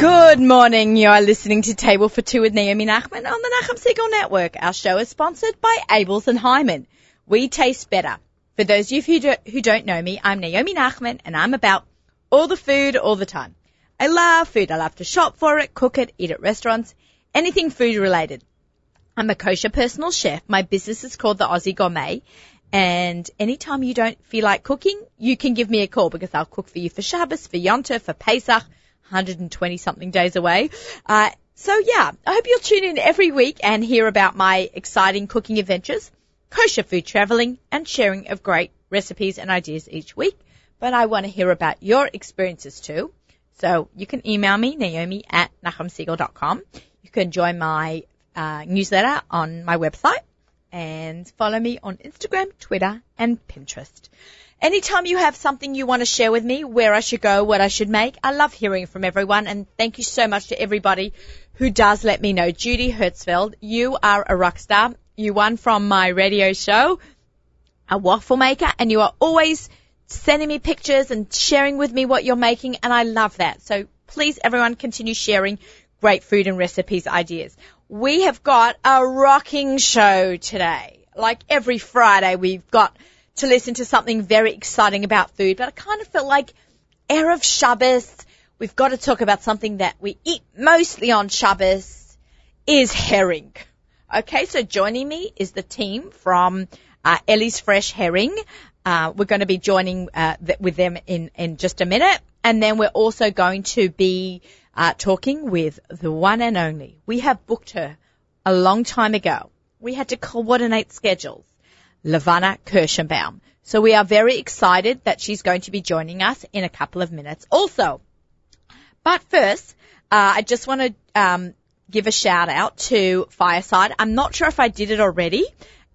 Good morning. You are listening to Table for Two with Naomi Nachman on the Nachum Segal Network. Our show is sponsored by Abeles and Heymann. We taste better. For those of you who, do, who don't know me, I'm Naomi Nachman and I'm about all the food all the time. I love food. I love to shop for it, cook it, eat at restaurants, anything food related. I'm a kosher personal chef. My business is called the Aussie Gourmet. And anytime you don't feel like cooking, you can give me a call because I'll cook for you for Shabbos, for Yontif, for Pesach, 120 something days away. Uh, so yeah, I hope you'll tune in every week and hear about my exciting cooking adventures, kosher food traveling, and sharing of great recipes and ideas each week. But I want to hear about your experiences too. So you can email me, naomi at nachumsegal.com. You can join my uh, newsletter on my website and follow me on Instagram, Twitter, and Pinterest. Anytime you have something you want to share with me, where I should go, what I should make, I love hearing from everyone and thank you so much to everybody who does let me know. Judy Hertzfeld, you are a rock star. You won from my radio show, a waffle maker, and you are always sending me pictures and sharing with me what you're making and I love that. So please everyone continue sharing great food and recipes ideas. We have got a rocking show today. Like every Friday we've got to listen to something very exciting about food, but I kind of felt like Erev Shabbos, we've got to talk about something that we eat mostly on Shabbos is herring. Okay, so joining me is the team from uh, Ellie's Fresh Herring. Uh, we're going to be joining uh, th- with them in, in just a minute, and then we're also going to be uh, talking with the one and only. We have booked her a long time ago. We had to coordinate schedules. Levana Kirschenbaum. So we are very excited that she's going to be joining us in a couple of minutes also. But first, uh, I just want to um, give a shout out to Fireside. I'm not sure if I did it already,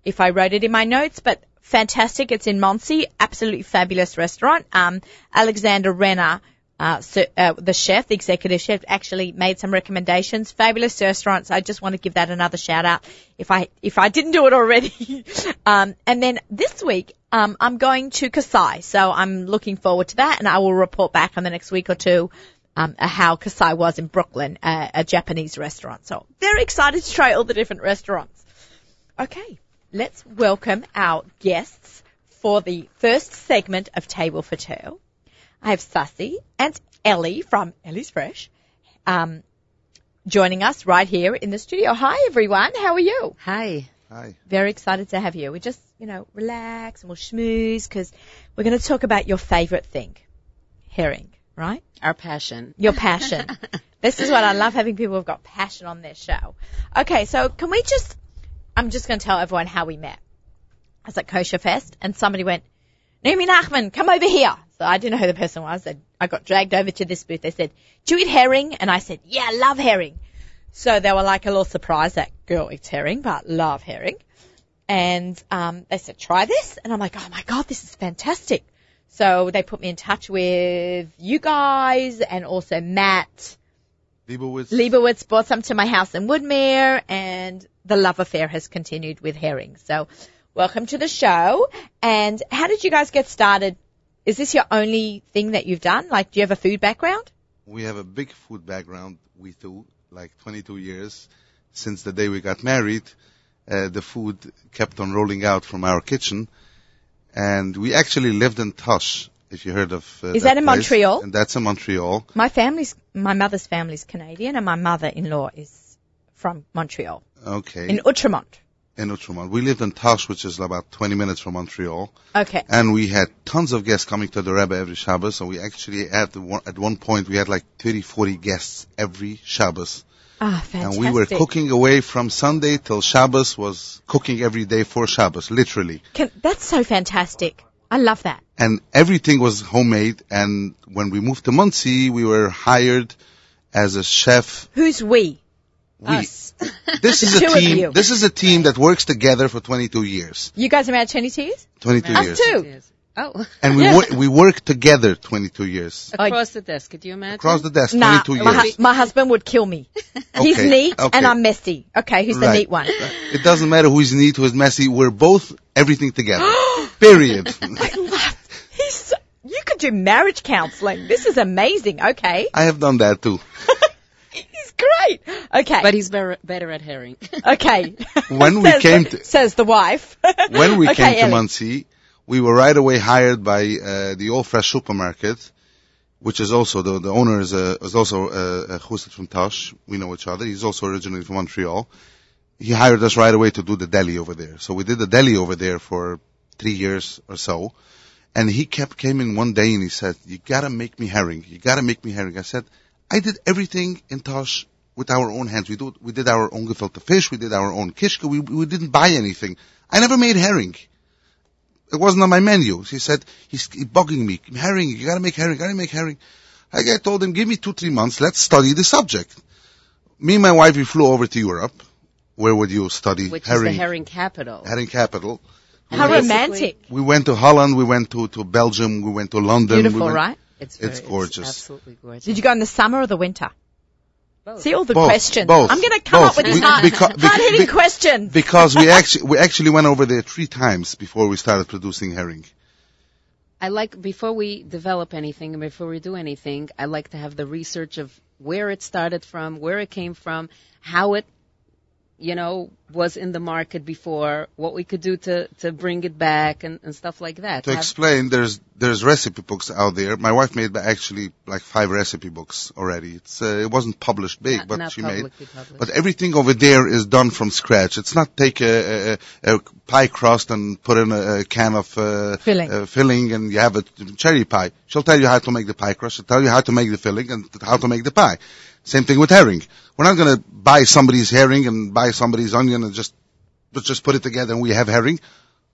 if I wrote it in my notes, but fantastic. It's in Monsey, absolutely fabulous restaurant. Um, Alexander Renner uh, uh, the chef, the executive chef, actually made some recommendations. Fabulous restaurants. I just want to give that another shout out if I if I didn't do it already. um, and then this week, um, I'm going to Kasai, so I'm looking forward to that, and I will report back on the next week or two. Um, how Kasai was in Brooklyn, uh, a Japanese restaurant. So very excited to try all the different restaurants. Okay, let's welcome our guests for the first segment of Table for Two. I have Sassy and Ellie from Ellie's Fresh, um, joining us right here in the studio. Hi everyone, how are you? Hi. Hi. Very excited to have you. We just, you know, relax and we'll schmooze because we're going to talk about your favorite thing, herring, right? Our passion. Your passion. this is what I love having people who've got passion on their show. Okay, so can we just, I'm just going to tell everyone how we met. I was at Kosher Fest and somebody went, Naomi Nachman, come over here. So I didn't know who the person was. I got dragged over to this booth. They said, do you eat herring? And I said, yeah, love herring. So they were like a little surprised that girl eats herring, but love herring. And um, they said, try this. And I'm like, oh my God, this is fantastic. So they put me in touch with you guys and also Matt Leibowitz. Leibowitz brought some to my house in Woodmere and the love affair has continued with herring. So welcome to the show. And how did you guys get started is this your only thing that you've done? Like, do you have a food background? We have a big food background, we do like 22 years. Since the day we got married, uh, the food kept on rolling out from our kitchen. And we actually lived in Tosh, if you heard of uh, Is that in place. Montreal? And that's in Montreal. My family's, my mother's family's Canadian and my mother-in-law is from Montreal. Okay. In Outremont. In Outremont. We lived in Tosh, which is about 20 minutes from Montreal. Okay. And we had tons of guests coming to the Rebbe every Shabbos. So we actually had, the one- at one point, we had like 30, 40 guests every Shabbos. Ah, fantastic. And we were cooking away from Sunday till Shabbos was cooking every day for Shabbos, literally. Can, that's so fantastic. I love that. And everything was homemade. And when we moved to Monsey, we were hired as a chef. Who's we? We, Us. this is a team. This is a team that works together for 22 years. You guys are married 22 years? 22 Us years. too. Oh, And we Yeah. wor- we work together 22 years. across the desk. Could you imagine? Across the desk, Nah, 22 my, years. hu- my husband would kill me. He's Okay, neat okay. and I'm messy. Okay, who's the neat one? It doesn't matter who's neat, who's messy. We're both everything together. Period. He's. So, you could do marriage counseling. This is amazing. Okay. I have done that too. Great. Okay. But he's better, better at herring. okay. When we Says came to- says the wife. when we okay, came to Ellie. Monsey, we were right away hired by uh, the All Fresh supermarket, which is also the the owner is, uh, is also uh, uh, Chusset from Tosh. We know each other. He's also originally from Montreal. He hired us right away to do the deli over there. So we did the deli over there for three years or so. And he kept came in one day and he said, "You gotta make me herring. You gotta make me herring." I said, "I did everything in Tosh with our own hands. We do we did our own gefilte fish. We did our own kishka. We we didn't buy anything. I never made herring. It wasn't on my menu." He said, "He's bugging me. Herring. You gotta make herring. Gotta make herring." I told him, "Give me two three months. Let's study the subject." Me and my wife we flew over to Europe. Where would you study Which herring? is the herring capital. herring capital. How Basically- romantic. We went to Holland, we went to, to Belgium, we went to London. we Beautiful, went- right? It's, It's very- gorgeous. absolutely gorgeous. Did you go in the summer or the winter? Both. See all the Both, questions. both, I'm going to come both. up with these hard, beca- beca- hard-hitting be- questions. Because we actually, we actually went over there three times before we started producing herring. I like before we develop anything and before we do anything, I like to have the research of where it started from, where it came from, how it, you know, was in the market before, what we could do to to bring it back and, and stuff like that. To Have- explain, there's, there's recipe books out there. My wife made actually like five recipe books already. It's, uh, it wasn't published big, not, but not she made. published. But everything over there is done from scratch. It's not take a, a, a pie crust and put in a, a can of uh, Filling. Uh, filling and you have a cherry pie. She'll tell you how to make the pie crust. She'll tell you how to make the filling and how to make the pie. Same thing with herring. We're not going to buy somebody's herring and buy somebody's onion and just let's just put it together and we have herring.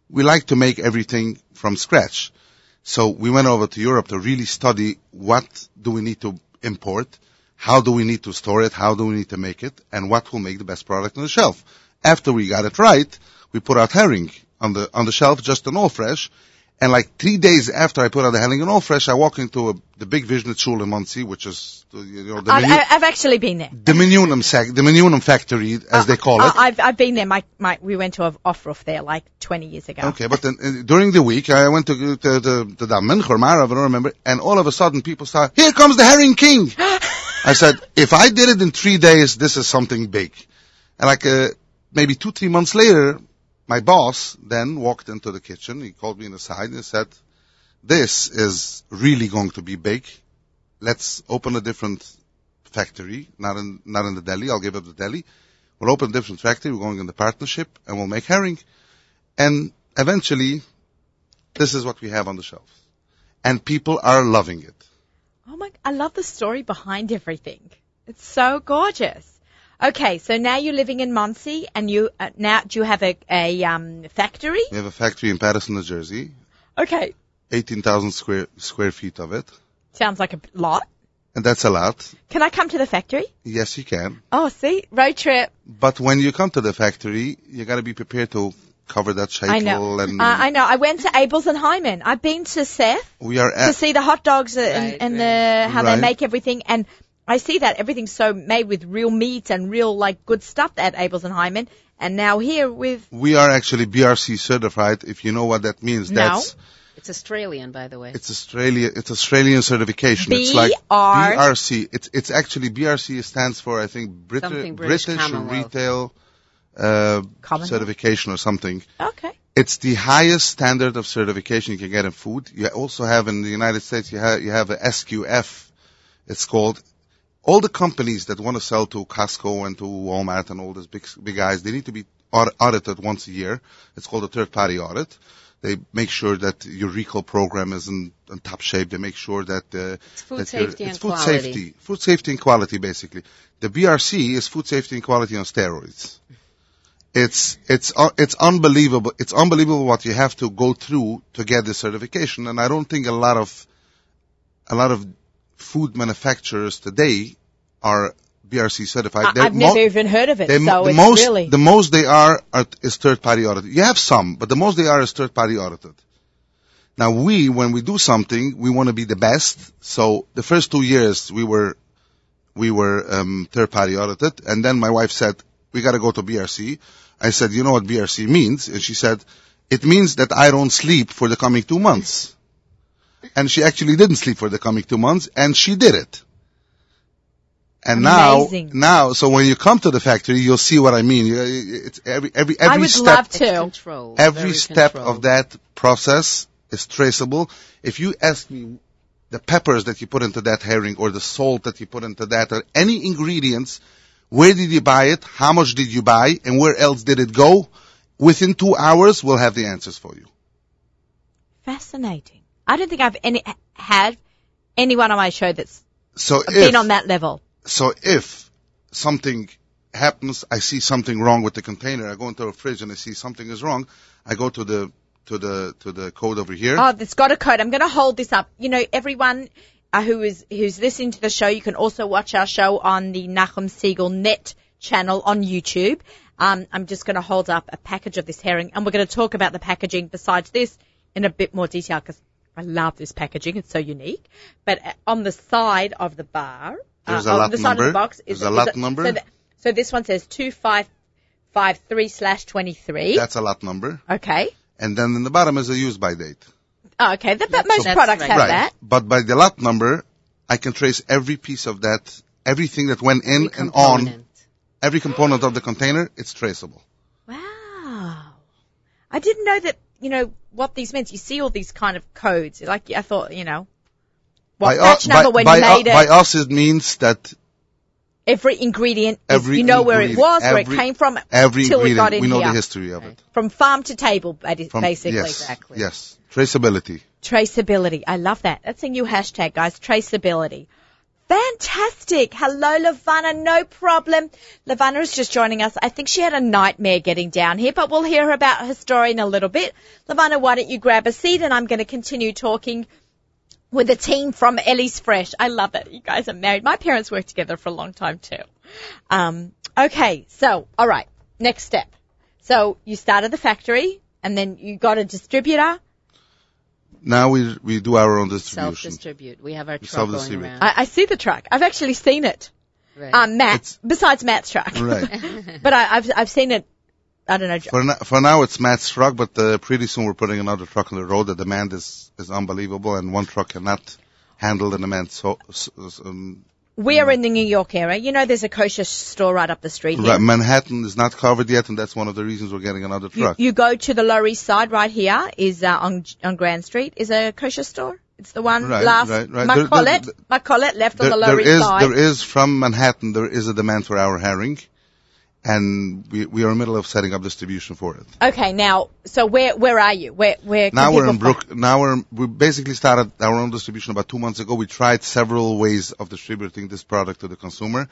We like to make everything from scratch. So we went over to Europe to really study what do we need to import, how do we need to store it, how do we need to make it, and what will make the best product on the shelf. After we got it right, we put out herring on the on the shelf, just an all fresh. And like three days after I put out the herring and all fresh, I walk into a, the big Vizhnitz Schule in Monsey, which is the, you know the I've, menu, I've actually been there. the Minunum sac, the Minunum factory, as they call it. I, I've, I've been there. My, my, we went to an aufruf there like 20 years ago. Okay, but then uh, during the week, I went to to to, to Damen, Chormar, I don't remember, and all of a sudden people start, here comes the herring king. I said, if I did it in three days, this is something big. And like uh, maybe two, three months later, my boss then walked into the kitchen. He called me in and said, "This is really going to be big. Let's open a different factory, not in not in the deli. I'll give up the deli. We'll open a different factory. We're going in the partnership, and we'll make herring." And eventually, this is what we have on the shelf. And people are loving it. Oh my, I love the story behind everything. It's so gorgeous. Okay, so now you're living in Monsey and you, uh, now do you have a, a, um, factory? We have a factory in Paterson, New Jersey, Okay. 18,000 square, square feet of it. Sounds like a lot. And that's a lot. Can I come to the factory? Yes, you can. Oh, see, road trip. But when you come to the factory, you gotta be prepared to cover that I know. and Uh, I know. I went to Abeles and Heymann. I've been to Seth we are to at, see the hot dogs uh, and, Right, and right. the how Right. they make everything, and I see that everything's so made with real meat and real like good stuff at Abeles and Heymann, and now here with we are actually BRC certified, if you know what that means. No. That's, It's Australian, by the way. it's Australia, it's Australian certification. it's like BR BRC. It's, it's actually BRC stands for, I think, Brit- British British Retail, uh, certification or something. okay. It's the highest standard of certification you can get in food. You also have in the United States, you have, you have a SQF, it's called. All the companies that want to sell to Costco and to Walmart and all those big, big guys, they need to be audited once a year. It's called a third party audit. They make sure that your recall program is in, in top shape. They make sure that, uh, It's food that safety it's and food quality. safety, food safety and quality basically. The BRC is food safety and quality on steroids it's it's uh, it's unbelievable. It's unbelievable what you have to go through to get the certification, and I don't think a lot of a lot of food manufacturers today are BRC certified. I, mo- never even heard of it, so the it's most really the most they are, are is third party audited. You have some, but the most they are is third party audited. Now we, when we do something, we want to be the best. So the first two years we were we were um, third party audited, and then my wife said we got to go to BRC. I said, you know what BRC means? And she said, it means that I don't sleep for the coming two months. And she actually didn't sleep for the coming two months, and she did it. And now, Amazing. now, so when you come to the factory, you'll see what I mean. It's every, every, every I would step, love to. control. every very step controlled. of that process is traceable. If you ask me the peppers that you put into that herring or the salt that you put into that or any ingredients, where did you buy it? How much did you buy? And where else did it go? Within two hours, we'll have the answers for you. Fascinating. I don't think I've any had anyone on my show that's So been if, on that level. so if something happens, I see something wrong with the container, I go into a fridge and I see something is wrong, I go to the, to the, to the code over here. Oh, it's got a code. I'm going to hold this up. You know, everyone uh, who is who's listening to the show, you can also watch our show on the Nachum Segal Net channel on YouTube. Um, I'm just going to hold up a package of this herring, and we're going to talk about the packaging besides this in a bit more detail because I love this packaging. It's so unique. But uh, on the side of the bar, There's uh, a on lot the side of the box is There's a is lot number. So, th- so this one says two five five three slash twenty three. That's a lot number. Okay. And then in the bottom is a use by date. Oh, okay. That, but most That's products right. have right. that. But by the lot number, I can trace every piece of that, everything that went in Every and on, every component of the container, it's traceable. Wow. I didn't know that, you know, what these meant. You see all these kind of codes. Like, I thought, you know, what by, number by, when by, you made it, by us, it means that every ingredient, is- every you know where it ingredient- was, where it came from, every till it got ingredient, in we know here. the history of it. From farm to table, From, basically. yes, Exactly. yes. Traceability. Traceability. I love that. That's a new hashtag, guys. Traceability. Fantastic. Hello, Levana. No problem. Levana is just joining us. I think she had a nightmare getting down here, but we'll hear about her story in a little bit. Levana, why don't you grab a seat and I'm going to continue talking with the team from Ellie's Fresh. I love it. you guys are married. My parents worked together for a long time too. Um, okay. So, all right. Next step. So you started the factory and then you got a distributor. Now we, we do our own distribution. Self-distribute. We have our We truck going around. I, I see the truck. I've actually seen it. Right. Um, Matt, It's- besides Matt's truck. Right. but I, I've I've seen it. I don't know. For, no, for now, it's Matt's truck, but uh, pretty soon we're putting another truck on the road. The demand is, is unbelievable, and one truck cannot handle the demand. So, so um, We are in the New York area. You know, there's a kosher store right up the street here. right, Manhattan is not covered yet, and that's one of the reasons we're getting another truck. you go to the Lower East Side right here is uh, on on Grand Street is a kosher store. It's the one Right, last right, right. There- Macolet, there- Macolet left on the Lower East is Side. there is from Manhattan there is a demand for our herring, and we we are in the middle of setting up distribution for it. Okay, now so where where are you? Where where? can Now we're in Brook. Now we're we basically started our own distribution about two months ago. We tried several ways of distributing this product to the consumer,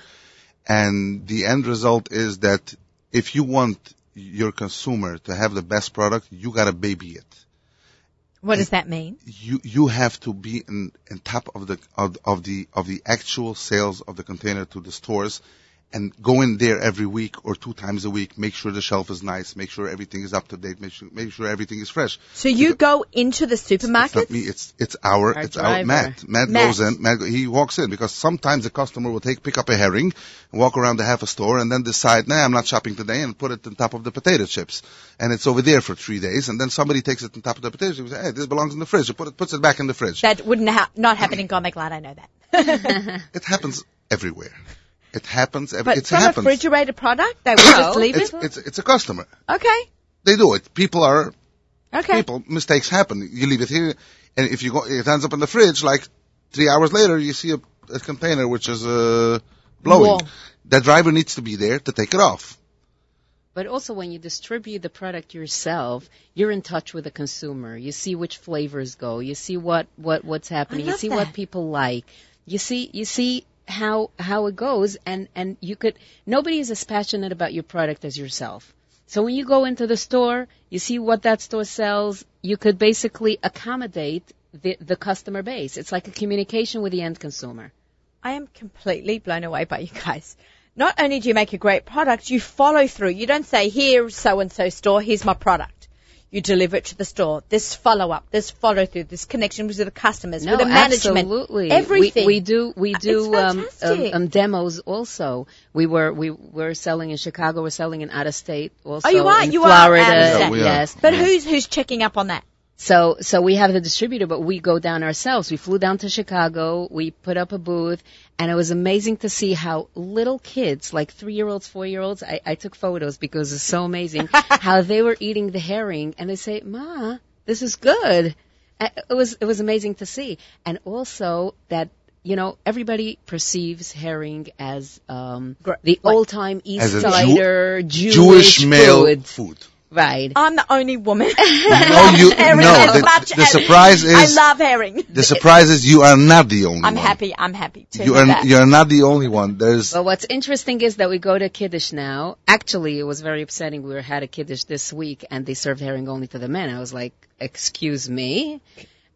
and the end result is that if you want your consumer to have the best product, you gotta baby it. Find, what does that mean? You you have to be in, in top of the of, of the of the actual sales of the container to the stores. And go in there every week or two times a week. Make sure the shelf is nice. Make sure everything is up to date. Make sure make sure everything is fresh. So you go into the It's supermarket. not me. It's it's our, Our it's our. Matt. Matt. Matt. goes in. Matt he walks in because sometimes the customer will take pick up a herring, walk around the half a store, and then decide, nah, I'm not shopping today, and put it on top of the potato chips, and it's over there for three days, and then somebody takes it on top of the potato chips. and say, Hey, this belongs in the fridge. Put it puts it back in the fridge. That wouldn't ha- not happen in Gourmet Glatt. I know that. it happens everywhere. It happens. Every, But it from happens. a refrigerated product, they will just leave It's, it. it's it's a customer. Okay. They do it. People are Okay. people mistakes happen. You leave it here, and if you go, it ends up in the fridge. Like three hours later, you see a, a container which is uh, blowing. Warm. The driver needs to be there to take it off. But also when you distribute the product yourself, you're in touch with the consumer. You see which flavors go. You see what, what, what's happening. You love see that. what people like. You see, you see how, how it goes and, and you could, nobody is as passionate about your product as yourself. So when you go into the store, you see what that store sells, you could basically accommodate the, the customer base. It's like a communication with the end consumer. I am completely blown away by you guys. Not only do you make a great product, you follow through. You don't say, here, so and so store, here's my product. You deliver it to the store. This follow up, this follow through, this connection with the customers, No, with the management. absolutely. Everything. We, we do we do um, um, fantastic. um, demos also. We were we were selling in Chicago. We're selling in out of state also. Oh, you are? in You are Florida. out of state. Yeah, we are. yes. But who's, who's checking up on that? So, so we have the distributor, but we go down ourselves. We flew down to Chicago. We put up a booth and it was amazing to see how little kids, like three-year-olds, four-year-olds, I, I took photos because it's so amazing how they were eating the herring and they say, Ma, this is good. It was, it was amazing to see. And also that, you know, everybody perceives herring as, um, the old-time East As a Jew- Jewish, Jewish male food. food. Right. I'm the only woman. No, you, herring no, the, much the as- surprise I is, love herring. the surprise is you are not the only one. I'm one. happy. I'm happy to You are, that. you are not the only one. There's, But what's interesting is that we go to Kiddush now. Actually, it was very upsetting. We were had a Kiddush this week and they served herring only to the men. I was like, excuse me?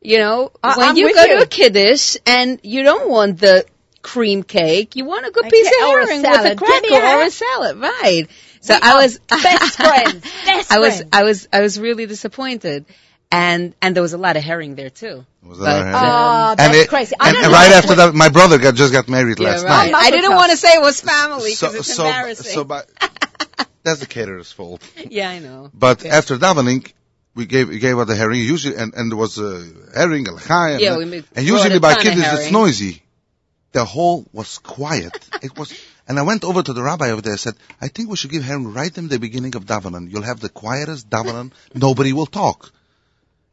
You know, I- when I'm you go you. to a Kiddush and you don't want the cream cake, you want a good piece of or a herring salad. with a Give cracker or a salad, right. So We I was, best friends. Best I was, friends. I was, I was really disappointed. And, and there was a lot of herring there too. Was a lot of But, herring. Oh, um, that's and, it- crazy. I and, don't and know right after that, my brother got, just got married yeah, last right. night. I didn't want to say it was family because it's so, embarrassing. so, but, that's the caterer's fault. yeah, I know. But after davening, we gave we gave out the herring usually, and, and there was a herring, a l'chaim, Yeah, and, we made- and usually a by ton of kiddush it's noisy. The hall was quiet. it was, and I went over to the rabbi over there. I said, I think we should give herring right in the beginning of davening. You'll have the quietest davening. Nobody will talk.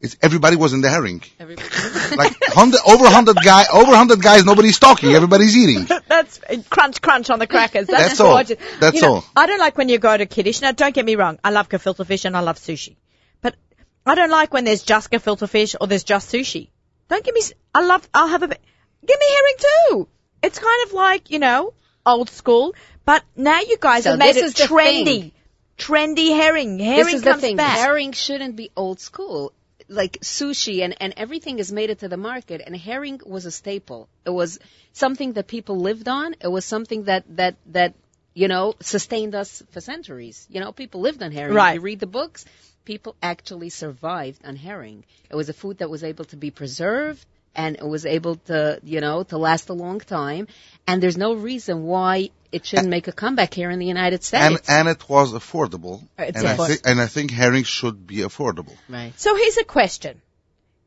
It's everybody was in the herring. Everybody. Like hundred over hundred guy over hundred guys. Nobody's talking. Everybody's eating. That's uh, crunch, crunch on the crackers. That's, That's all. gorgeous. That's You know, all. I don't like when you go to Kiddush. Now, don't get me wrong. I love gefilte fish and I love sushi. But I don't like when there's just gefilte fish or there's just sushi. Don't give me, s- I love, I'll have a give me herring too. It's kind of like, you know, old school. But now you guys So have made it trendy. Trendy herring. Herring this is the comes thing. back. Herring shouldn't be old school. Like sushi and, and everything is made it to the market and herring was a staple. It was something that people lived on. It was something that, that, that, you know, sustained us for centuries. You know, people lived on herring. Right. You read the books, people actually survived on herring. It was a food that was able to be preserved and it was able to, you know, to last a long time. And there's no reason why it shouldn't make a comeback here in the United States. And and it was affordable. It's and I affordable. think and I think herring should be affordable. right. So here's a question.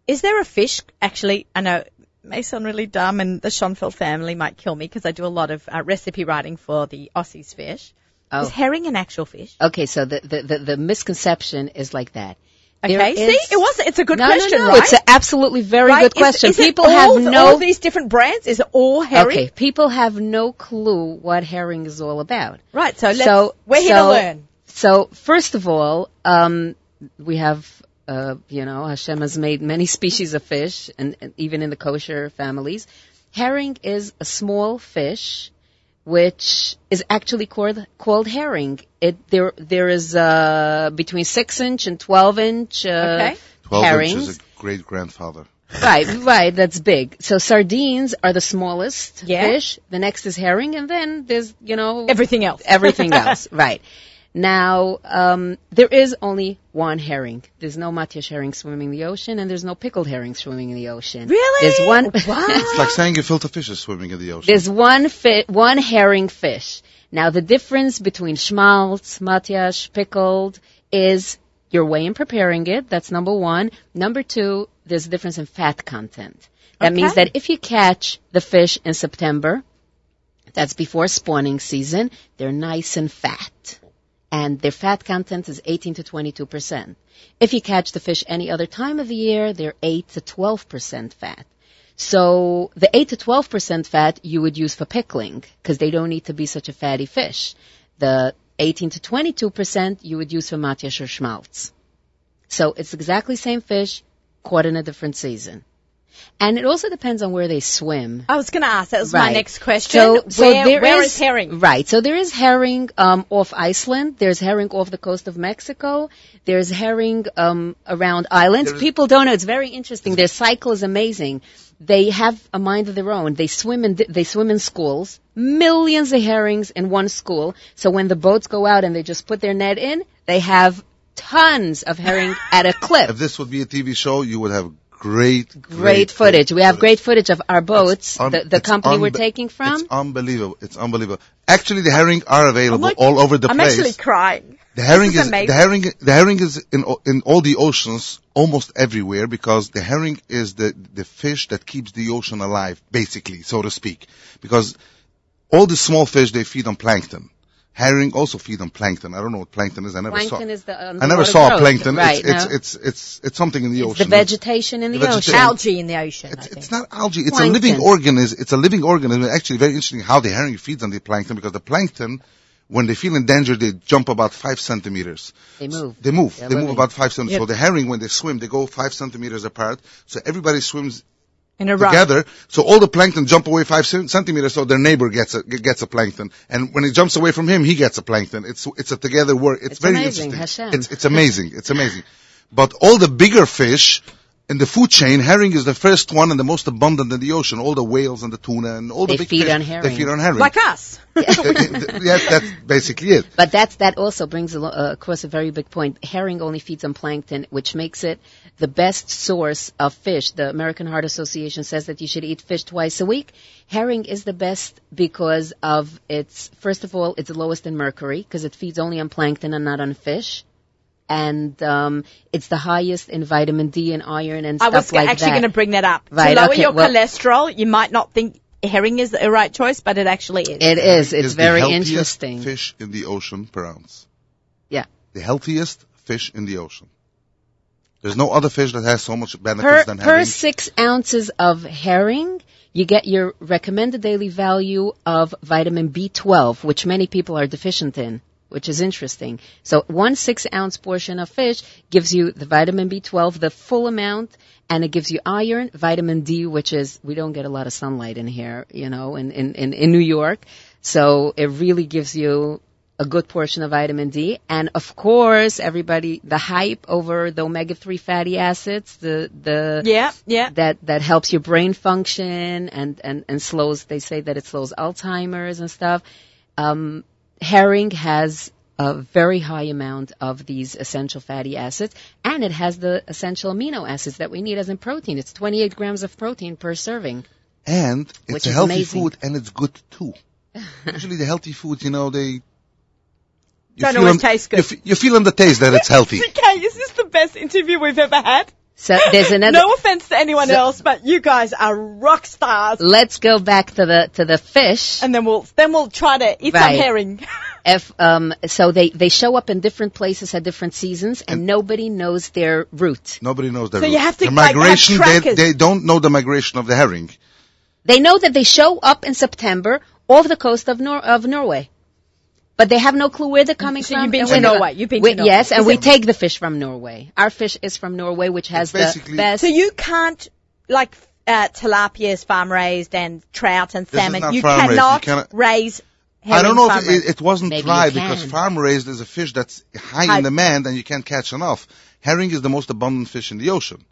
Is there a fish, actually, I know it may sound really dumb and the Schonfeld family might kill me because I do a lot of uh, recipe writing for the Aussies fish. Oh. Is herring an actual fish? Okay, so the, the, the, the misconception is like that. There Okay, is- see, it was, it's a good no, question, no, no, right? it's an absolutely very Right? good question. is it people have no all these different brands. Is it all herring? okay. People have no clue what herring is all about. Right, so let's, So- we're here to learn. So first of all, um, we have uh, you know Hashem has made many species of fish, and, and even in the kosher families, herring is a small fish. Which is actually called called herring. It there there is uh between six inch and twelve inch uh, Okay. Twelve herrings. inches, a great grandfather. Right, right, that's big. So sardines are the smallest Yeah. fish. The next is herring, and then there's, you know, Everything else. everything else. Right. Now, um, there is only one herring. There's no matiash herring swimming in the ocean, and there's no pickled herring swimming in the ocean. Really? There's one. Wow. It's like saying a filter fish is swimming in the ocean. There's one fi- one herring fish. Now the difference between schmaltz, matiash, pickled is your way in preparing it. That's number one. Number two, there's a difference in fat content. That Okay. means that if you catch the fish in September, that's before spawning season, they're nice and fat. And their fat content is 18 to 22 percent. If you catch the fish any other time of the year, they're 8 to 12 percent fat. So the 8 to 12 percent fat you would use for pickling because they don't need to be such a fatty fish. The 18 to 22 percent you would use for matiash or schmaltz. So it's exactly same fish caught in a different season. And it also depends on where they swim. I was going to ask. That was my next question. So, so where, there where is- is herring? Right. So there is herring um, off Iceland. There's herring off the coast of Mexico. There's herring um, around islands. There's- People don't know. It's very interesting. Their cycle is amazing. They have a mind of their own. They swim in they swim in schools. Millions of herrings in one school. So when the boats go out and they just put their net in, they have tons of herring at a clip. if this would be a TV show, you would have great, Great footage. We have great footage of our boats, un- the, the it's company we're taking from. It's unbelievable. It's unbelievable. Actually, the herring are available like- all over the place. I'm place. actually crying. The herring is is, the herring the herring is in in all the oceans almost everywhere because the herring is the the fish that keeps the ocean alive basically so to speak because all the small fish they feed on plankton. Herring also feed on plankton. I don't know what plankton is. I never Plankton saw. is uh, the I never saw growth. plankton. Right. it's, it's, no. it's it's it's something in the It's ocean. the vegetation in the, The ocean. Algae in the ocean. I It's, think. it's not algae. It's a living organism. It's a living organism. It's actually very interesting how the herring feeds on the plankton because the plankton, when they feel in danger, they jump about five centimeters. They move. They move. They're they move about five centimeters. Yep. So the herring, when they swim, they go five centimeters apart. So everybody swims in a row. Together. So all the plankton jump away five centimeters. So their neighbor gets a gets a plankton, and when he jumps away from him, he gets a plankton. It's it's a together work. It's, It's very amazing, interesting. Hashem. It's it's amazing. It's amazing. But all the bigger fish. In the food chain, herring is the first one and the most abundant in the ocean. All the whales and the tuna and all the big feed fish, on They feed on herring. Like us. yeah, that's basically it. But that's that also brings alo- uh, across a very big point. Herring only feeds on plankton, which makes it the best source of fish. The American Heart Association says that you should eat fish twice a week. Herring is the best because of its first of all, it's the lowest in mercury because it feeds only on plankton and not on fish. And um, it's the highest in vitamin D and iron and I stuff was like actually going to bring that up. Right, to lower okay, your well- cholesterol, you might not think herring is the right choice, but it actually is. It is. It's is the very healthiest interesting. Fish in the ocean per ounce. Yeah. The healthiest fish in the ocean. There's no other fish that has so much benefits per, than herring. per six ounces of herring, you get your recommended daily value of vitamin B12, which many people are deficient in, which is interesting. So one six ounce portion of fish gives you the vitamin B12, the full amount, and it gives you iron, vitamin D, which is, we don't get a lot of sunlight in here, you know, in, in, in, in New York. So it really gives you a good portion of vitamin D. And of course, everybody, the hype over the omega-3 fatty acids, the, the, Yeah, yeah. that that helps your brain function and and and slows. They say that it slows Alzheimer's and stuff. Um, herring has a very high amount of these essential fatty acids, and it has the essential amino acids that we need as in protein. It's 28 grams of protein per serving. and it's a healthy amazing. food and it's good too. Usually the healthy foods, you know, they you Don't feel always on- taste good. You, f- you feel on the taste that it's healthy. Okay, is this the best interview we've ever had? So there's another. No offense to anyone So- else, but you guys are rock stars. Let's go back to the to the fish. And then we'll then we'll try to eat some herring. If um, so, they they show up in different places at different seasons, and nobody knows their route. Nobody knows their So you have to, the like, have migration. they, they don't know the migration of the herring. They know that they show up in September off the coast of Nor- of Norway, but they have no clue where they're coming So from. you've been to Norway. You've been to we- Norway. Yes, and Is we it- take the fish from Norway. Our fish is from Norway, which has the best. So you can't like uh, tilapia is farm raised and trout and This is salmon. not you farm raised. You cannot cannot- raise. Herring I don't know if it, it wasn't Maybe tried because farm raised is a fish that's high High- in demand and you can't catch enough. Herring is the most abundant fish in the ocean.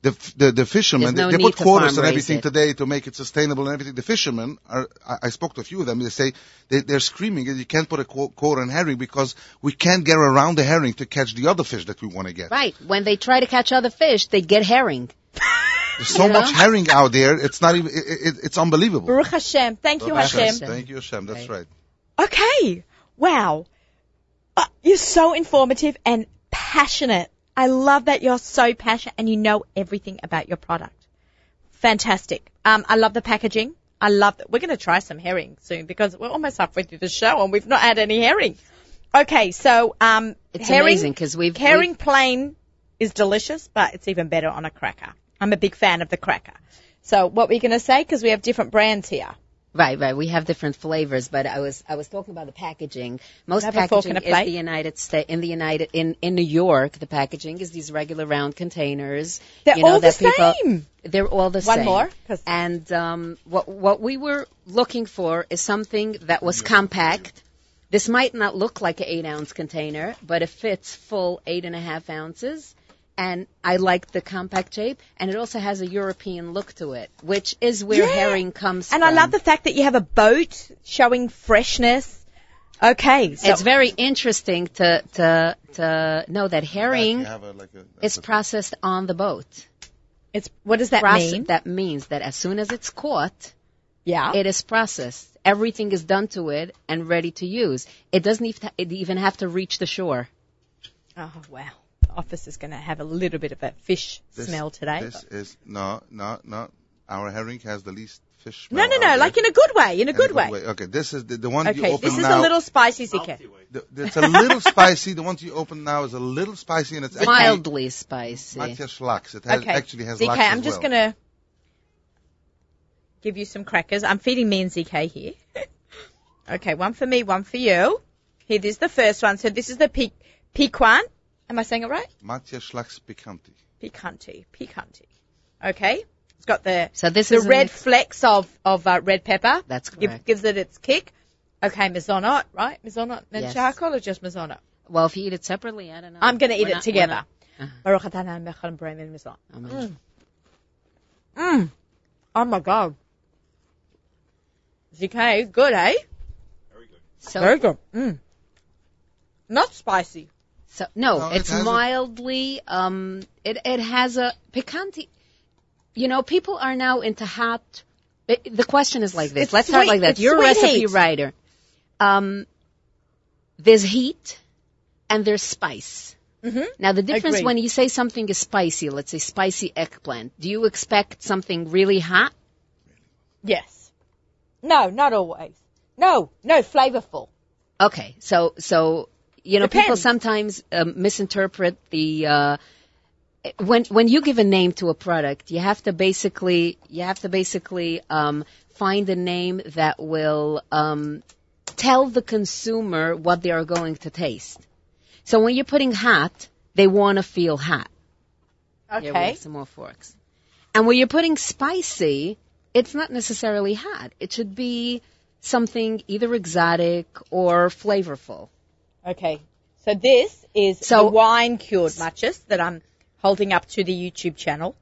The the, the fishermen no they, they put to quotas and everything it. today to make it sustainable and everything. The fishermen are I, I spoke to a few of them. They say they, they're screaming that you can't put a quota on herring because we can't get around the herring to catch the other fish that we want to get. right when they try to catch other fish, they get herring. There's so You know? much herring out there. It's not even. It, it, it's unbelievable. Baruch Hashem. Thank you, Baruch Hashem. Thank you, Hashem. That's right. Okay. Wow. Uh, you're so informative and passionate. I love that you're so passionate and you know everything about your product. Fantastic. Um, I love the packaging. I love that. We're going to try some herring soon because we're almost halfway through the show and we've not had any herring. Okay, so um, It's herring, amazing because we've herring we've- plain is delicious, but it's even better on a cracker. I'm a big fan of the cracker. So what were you going to say? Because we have different brands here. Right, right. We have different flavors, but I was I was talking about the packaging. Most Have a fork packaging and a is the United States in the United in in New York. The packaging is these regular round containers. They're you know, all the that people, same. They're all the same. One same. more? 'Cause- And um, what what we were looking for is something that was compact. This might not look like an eight ounce container, but it fits full eight and a half ounces. And I like the compact shape, and it also has a European look to it, which is where Yeah. herring comes And from. And I love the fact that you have a boat showing freshness. Okay, so it's very interesting to to to know that herring have a, like a, is processed on the boat. it's what does that Proce- mean? That means that as soon as it's caught, yeah. it is processed. everything is done to it and ready to use. It doesn't even even have to reach the shore. Oh wow. The office is going to have a little bit of a fish This- smell today. This is no, no, no. Our herring has the least fish. no, smell no, out no, like in a good way, in a In good way. Okay, this is the, the one you Okay, open this is now. a little spicy, Zika. the, it's a little spicy. The one you open now is a little spicy, and it's actually Mildly spicy. Matthias Lachs. It has, Okay, actually has ZK, I'm as just well. going to give you some crackers. I'm feeding me and ZK here. okay, one for me, one for you. Here, this is the first one. So this is the pic- piquant. Am I saying it right? Matthias Lachs Picanti. Picanti, picanti. Okay, it's got the So this the is red flecks of of uh, red pepper. That's Give- correct. gives it its kick. Okay, mizonot, right? Mizonot and Yes. shehakol or just mizonot? Well, if you eat it separately, I don't know. I'm going to eat We're it not- together. not- Baruch atah Adonai melech haolam b'rei mizonot. Amen. Mm. Oh my god. ZK, good, eh? Very good. So, Very good. Mm. Not spicy. So no, No, it it's has a- mildly. Um, it it has a picanti. You know, people are now into hot. It, the question is like this. It's Let's start like that. You're a recipe heat. writer. Um, there's heat and there's spice. Mm-hmm. Now, the difference when you say something is spicy, let's say spicy eggplant, do you expect something really hot? Yes. No, not always. No, no, flavorful. Okay, so so you know people sometimes um, misinterpret the uh, when when you give a name to a product, you have to basically you have to basically um, find a name that will um, tell the consumer what they are going to taste. So when you're putting hot, they want to feel hot. Here we Okay. have some more forks. And when you're putting spicy, it's not necessarily hot. It should be something either exotic or flavorful. Okay. So this is So- the wine cured matches that I'm holding up to the YouTube channel.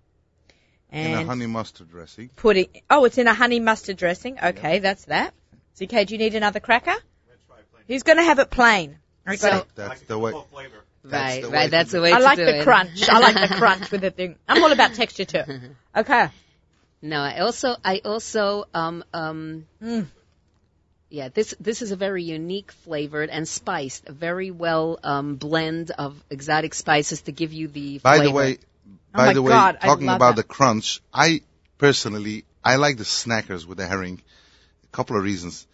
in a honey mustard dressing. putting, oh, it's in a honey mustard dressing. Okay, that's that. ZK, do you need another cracker? He's going to have it plain. I So- That's the way. That's right, the way right. That's the it. way I like do the it. crunch. I like the crunch with the thing. I'm all about texture too. Okay. No, I also, I also, um, um, Mm. Yeah, this this is a very unique flavored and spiced, a very well um, blend of exotic spices to give you the. By flavor. the way, Oh by my the way, God, I talking about that. the crunch, I personally I like the snackers with the herring. A couple of reasons.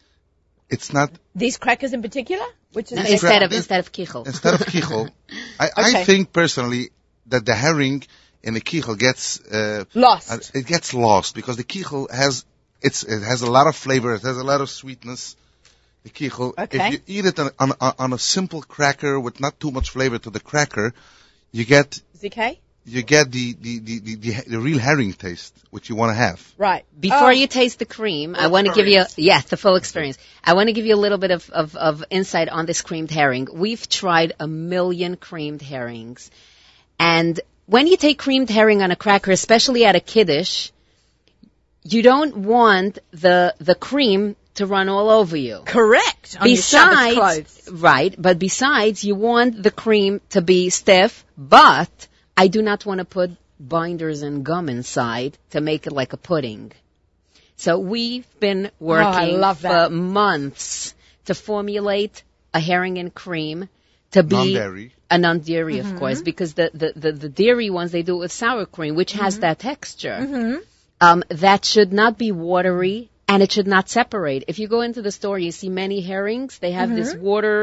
It's not These crackers in particular, which is No, instead cra- of this- instead of kichel. instead of kichel. I, Okay. I think personally that the herring in the kichel gets uh, lost. uh, it gets lost because the kichel has it's it has a lot of flavor. It has a lot of sweetness. The kichel. Okay. If you eat it on, on on a simple cracker with not too much flavor to the cracker, you get ZK? you get the the the, the, the, the real herring taste which you want to have. Right. Before Oh, you taste the cream, I want to give you, yes, the full experience. I want to give you a little bit of, of, of insight on this creamed herring. We've tried a million creamed herrings. And when you take creamed herring on a cracker, especially at a kiddush, you don't want the, the cream to run all over you. Correct. On your Besides, clothes. right, but besides, you want the cream to be stiff, but I do not want to put binders and gum inside to make it like a pudding. So we've been working Oh, love for that. months to formulate a herring and cream to be Non-dairy. a non-dairy, Mm-hmm. of course, because the, the, the, the dairy ones, they do it with sour cream, which has Mm-hmm. that texture. Um, that should not be watery and it should not separate. If you go into the store, you see many herrings. They have this Mm-hmm. water.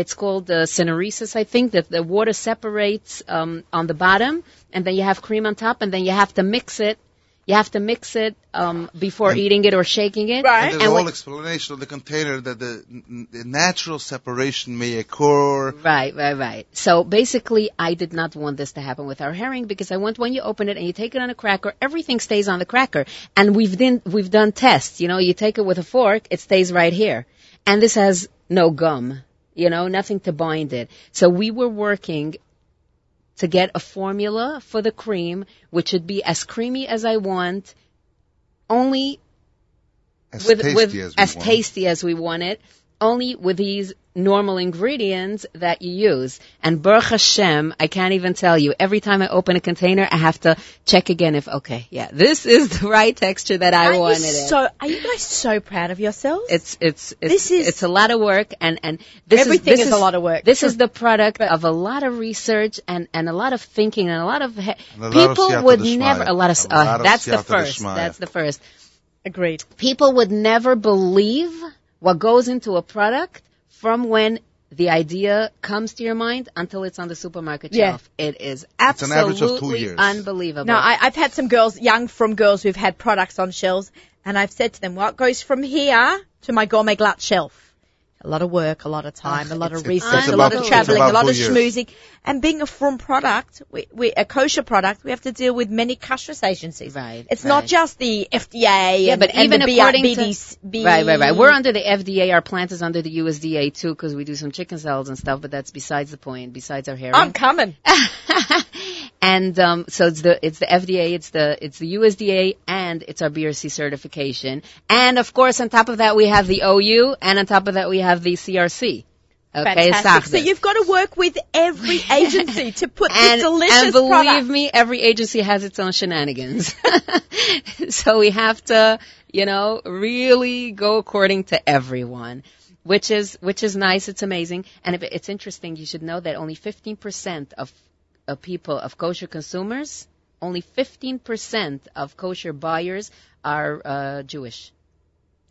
It's called uh, syneresis, I think, that the water separates um, on the bottom, and then you have cream on top, and then you have to mix it. You have to mix it um, before And- eating it or shaking it. Right. And there's And a what- whole explanation of the container that the, the natural separation may occur. Right, right, right. So basically, I did not want this to happen with our herring because I want when you open it and you take it on a cracker, everything stays on the cracker. And we've done we've done tests. You know, you take it with a fork, it stays right here. And this has no gum. You know, nothing to bind it. So we were working to get a formula for the cream, which should be as creamy as I want, only As with, tasty with as as tasty as we want it, only with these normal ingredients that you use. And Baruch Hashem, I can't even tell you. Every time I open a container, I have to check again if okay, yeah, this is the right texture that I Aren't wanted. so, are you guys so proud of yourselves? It's it's it's This is- it's a lot of work and and this Everything is, this is a lot of work. This is the product of a lot of research and and a lot of thinking and a lot of he- a lot people siyata would never a lot of A uh, lot of that's the first d'shmaya. that's the first Agreed. people would never believe what goes into a product from when the idea comes to your mind until it's on the supermarket Yeah. shelf. It is an absolutely of two years. unbelievable. No, I, I've had some girls, young from girls who've had products on shelves, and I've said to them, what goes from here to my Gourmet Glatt shelf? A lot of work, a lot of ah, time, a lot of research, a lot of traveling, a lot of schmoozing. And being a from product, we, we, a kosher product, we have to deal with many kashrus agencies. Right, It's not just the FDA Yeah, and, but and even the B- according BDs, to right, right, right. We're under the FDA. Our plant is under the USDA too because we do some chicken salads and stuff. But that's besides the point. Besides our hair. I'm coming. and um, so it's the it's the FDA, it's the it's the USDA, and it's our BRC certification. And of course, on top of that, we have the OU, and on top of that, we have the CRC. Okay, Fantastic. So you've got to work with every agency to put and, this delicious and believe product. me, every agency has its own shenanigans. so we have to, you know, really go according to everyone, which is which is nice. It's amazing, and if it's interesting. You should know that only 15% of, of people of kosher consumers, only 15% of kosher buyers are uh, Jewish.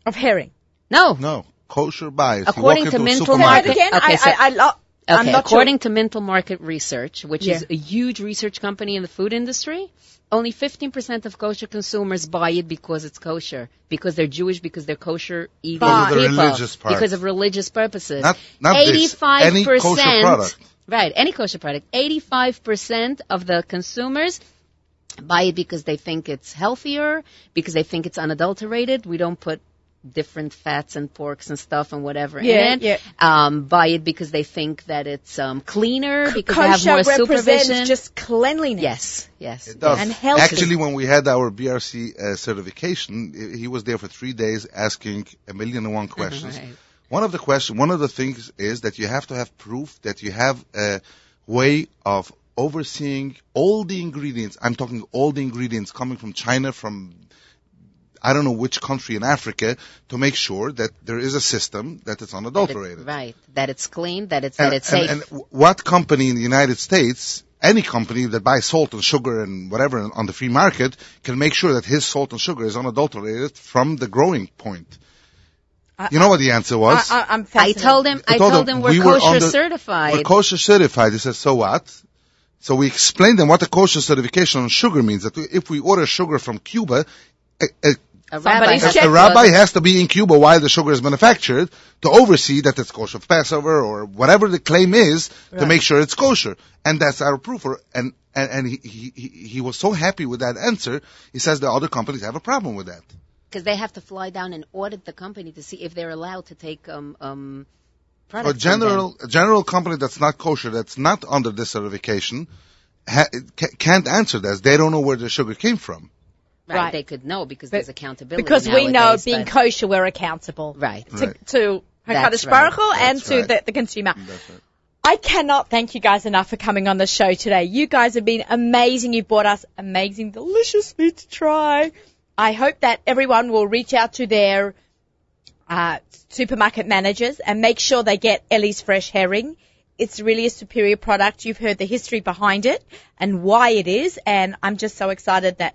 Of herring. No, No, kosher buyers. According to into a Mintel Market- again. Okay, I, so- I, I lo- I'm Okay, not according to Mintel Market Research, which is a huge research company in the food industry, only 15% of kosher consumers buy it because it's kosher, because they're Jewish, because they're kosher eating Because of the people, religious part. because of religious purposes. Not- not this, 85%, any kosher product. Right, any kosher product. 85% of the consumers buy it because they think it's healthier, because they think it's unadulterated. We don't put different fats and porks and stuff and whatever Yeah, in it. yeah. Um, buy it because they think that it's um, cleaner, sure. because they have Kosher more represents supervision. just cleanliness. yes, yes. It does. And healthy. Actually, when we had our BRC uh, certification, he was there for three days asking a million and one questions. Right. One of the question, one of the things is that you have to have proof that you have a way of overseeing all the ingredients. I'm talking all the ingredients coming from China, from I don't know which country in Africa, to make sure that there is a system that it's unadulterated. Right, that it's clean, that it's And, that it's and- safe. and what company in the United States, any company that buys salt and sugar and whatever on the free market, can make sure that his salt and sugar is unadulterated from the growing point? You know what the answer was? I, I, I'm I told him, I told him we're we kosher on the- certified. We're kosher certified. He says, so what? So we explained them what the kosher certification on sugar means. That if we order sugar from Cuba, a, a, a rabbi, has a, to rabbi has to be in Cuba while the sugar is manufactured to oversee that it's kosher for Passover or whatever the claim is to make sure it's kosher. And that's our proof. And and, and he, he, he he was so happy with that answer. He says the other companies have a problem with that. Because they have to fly down and audit the company to see if they're allowed to take um um A products. from them. general a general company that's not kosher, that's not under this certification, ha, can't answer this. They don't know where the sugar came from. right, Right. They could know because But- there's accountability. because we know being kosher, we're accountable. right. To, Right. to That's Hakadosh Baruch Hu right. and That's to right. the, the consumer. That's right. I cannot thank you guys enough for coming on the show today. You guys have been amazing. You've brought us amazing, delicious meat to try. I hope that everyone will reach out to their uh, supermarket managers and make sure they get Ellie's Fresh Herring. It's really a superior product. You've heard the history behind it and why it is, and I'm just so excited that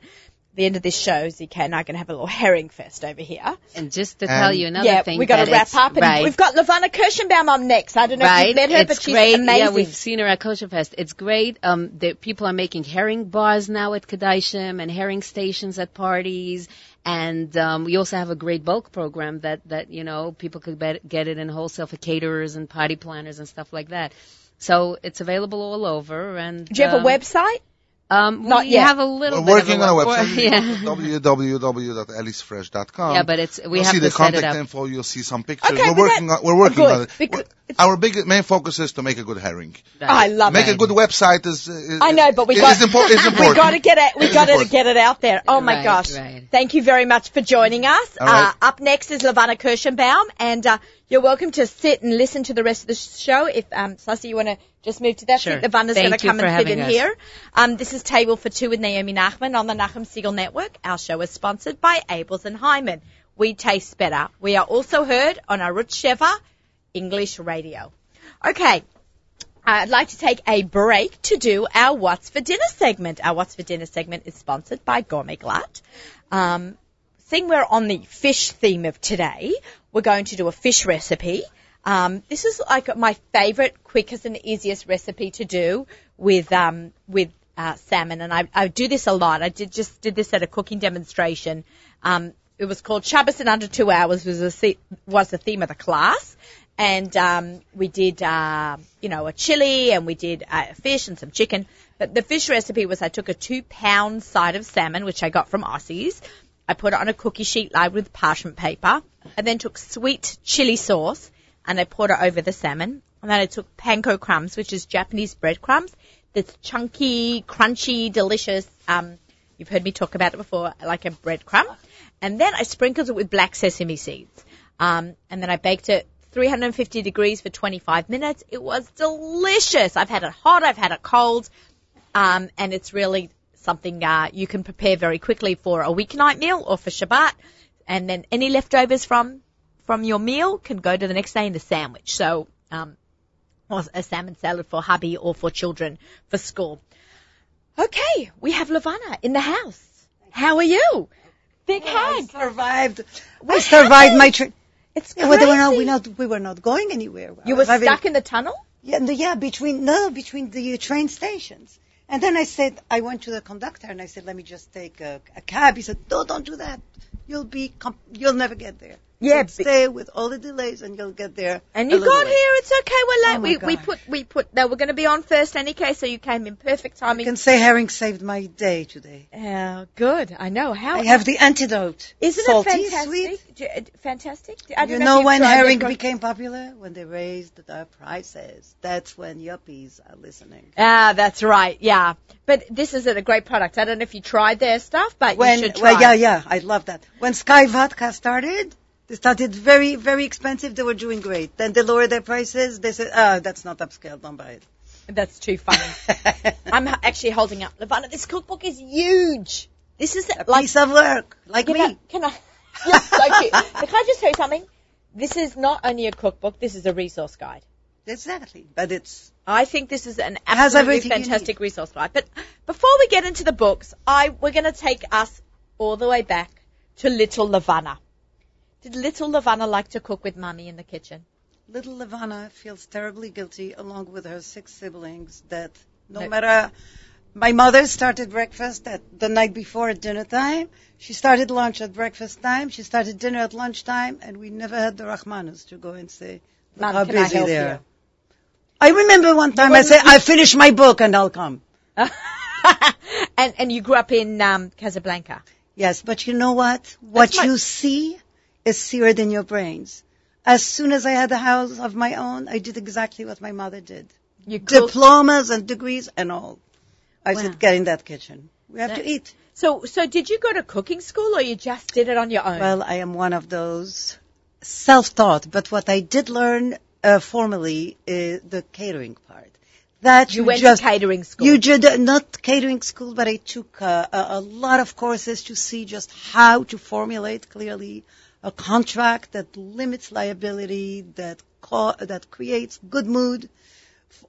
the end of this show, ZK and I are going to have a little herring fest over here. And just to And- tell you another yeah, thing, we got to wrap up, and right. we've got Levana Kirschenbaum on next. I don't know if you've met her, it's but she's great. amazing. Yeah, we've seen her at Kosher Fest. It's great. Um, the people are making herring bars now at Kadashim and herring stations at parties. And um, we also have a great bulk program that that you know people could bet, get it in wholesale for caterers and party planners and stuff like that. So it's available all over. And Do you have a um, website? Um, Not we yet. have a little. We're bit working of on a website, Yeah. www.ellisfresh.com. Yeah, but it's we you'll have see to the set it contact up. info. You'll see some pictures. Okay, we're but working that- on. We're working good, on it. because Our big main focus is to make a good herring. Right. I love Make it. a good website is. is I know, but we is got impor- is important. we got to get it. We It's got to important. get it out there. Oh my Right, gosh! right. Thank you very much for joining us. All right. Uh, up next is Levana Kirschenbaum, and uh, You're welcome to sit and listen to the rest of the show. If um, Sussy, you want to just move to that Sure. seat, the Vanna's Thank going to come and sit having in us. here. Um, this is Table for Two with Naomi Nachman on the Nachum Segal Network. Our show is sponsored by Abeles and Heymann. We taste better. We are also heard on Arutz Sheva English Radio. Okay. I'd like to take a break to do our What's for Dinner segment. Our What's for Dinner segment is sponsored by Gourmet Glatt. Um, seeing we're on the fish theme of today, we're going to do a fish recipe. Um, this is like my favorite, quickest and easiest recipe to do with um, with uh, salmon, and I, I do this a lot. I did just did this at a cooking demonstration. Um, it was called Shabbos in under two hours was the was the theme of the class, and um, we did uh, you know a chili and we did uh, fish and some chicken. But the fish recipe was I took a two pound side of salmon, which I got from Aussies. I put it on a cookie sheet lined with parchment paper. I then took sweet chili sauce and I poured it over the salmon. And then I took panko crumbs, which is Japanese breadcrumbs. That's chunky, crunchy, delicious. Um, you've heard me talk about it before, like a breadcrumb. And then I sprinkled it with black sesame seeds. Um, and then I baked it 350 degrees for 25 minutes. It was delicious. I've had it hot, I've had it cold, um, and it's really something uh, you can prepare very quickly for a weeknight meal or for Shabbat. And then any leftovers from from your meal can go to the next day in the sandwich. So, um, or a salmon salad for hubby or for children for school. Okay, we have Levana in the house. How are you? Big I hug. survived. I survived happened? my trip. It's Yeah, crazy. we, were not, we, not, we were not going anywhere. I you were was having- stuck in the tunnel. Yeah, yeah, between no, between the train stations. And then I said, I went to the conductor and I said, let me just take a, a cab. He said, no, don't do that. You'll be, com- you'll never get there. Yeah, So stay with all the delays and you'll get there. And you got late. here. It's okay. We're late. Oh we we put we put they were going to be on first any case, so you came in perfect I timing. can say herring saved my day today. Oh, good. I know how. I have the antidote. Isn't Salty, it fantastic? sweet. Uh, Fantastic. I You know, know when herring became popular? When they raised the prices. That's when yuppies are listening. Ah, that's right. Yeah, but this is a great product. I don't know if you tried their stuff, but when you should try. well yeah yeah i love that when Skyy vodka started they started very very expensive they were doing great then they lowered their prices they said ah that's not upscale don't buy it. That's too funny. I'm actually holding up Levana. This cookbook is huge. This is a like piece of work like Can me I, can I? You're so cute. Can I just tell you something? This is not only a cookbook. This is a resource guide. exactly but it's I think this is an absolutely fantastic resource guide. But before we get into the books, I we're going to take us all the way back to little Levana. Did little Levana like to cook with mummy in the kitchen? little Levana feels terribly guilty along with her six siblings that no No. matter my mother started breakfast at the night before at dinner time. She started lunch at breakfast time. She started dinner at lunchtime, and we never had the Rahmanas to go and say, Mom, how I busy help they you? I remember one time I said, I finished my book and I'll come. and and you grew up in um, Casablanca. Yes, but you know what? What you see is seared in your brains. As soon as I had a house of my own, I did exactly what my mother did. Diplomas and degrees and all. I Wow. said, get in that kitchen. We have That- to eat. So so did you go to cooking school or you just did it on your own? Well, I am one of those self-taught, but what I did learn uh, formally is the catering part. That you you, went just to catering school. You did uh, not catering school, but I took uh, a, a lot of courses to see just how to formulate clearly a contract that limits liability, that co- that creates good mood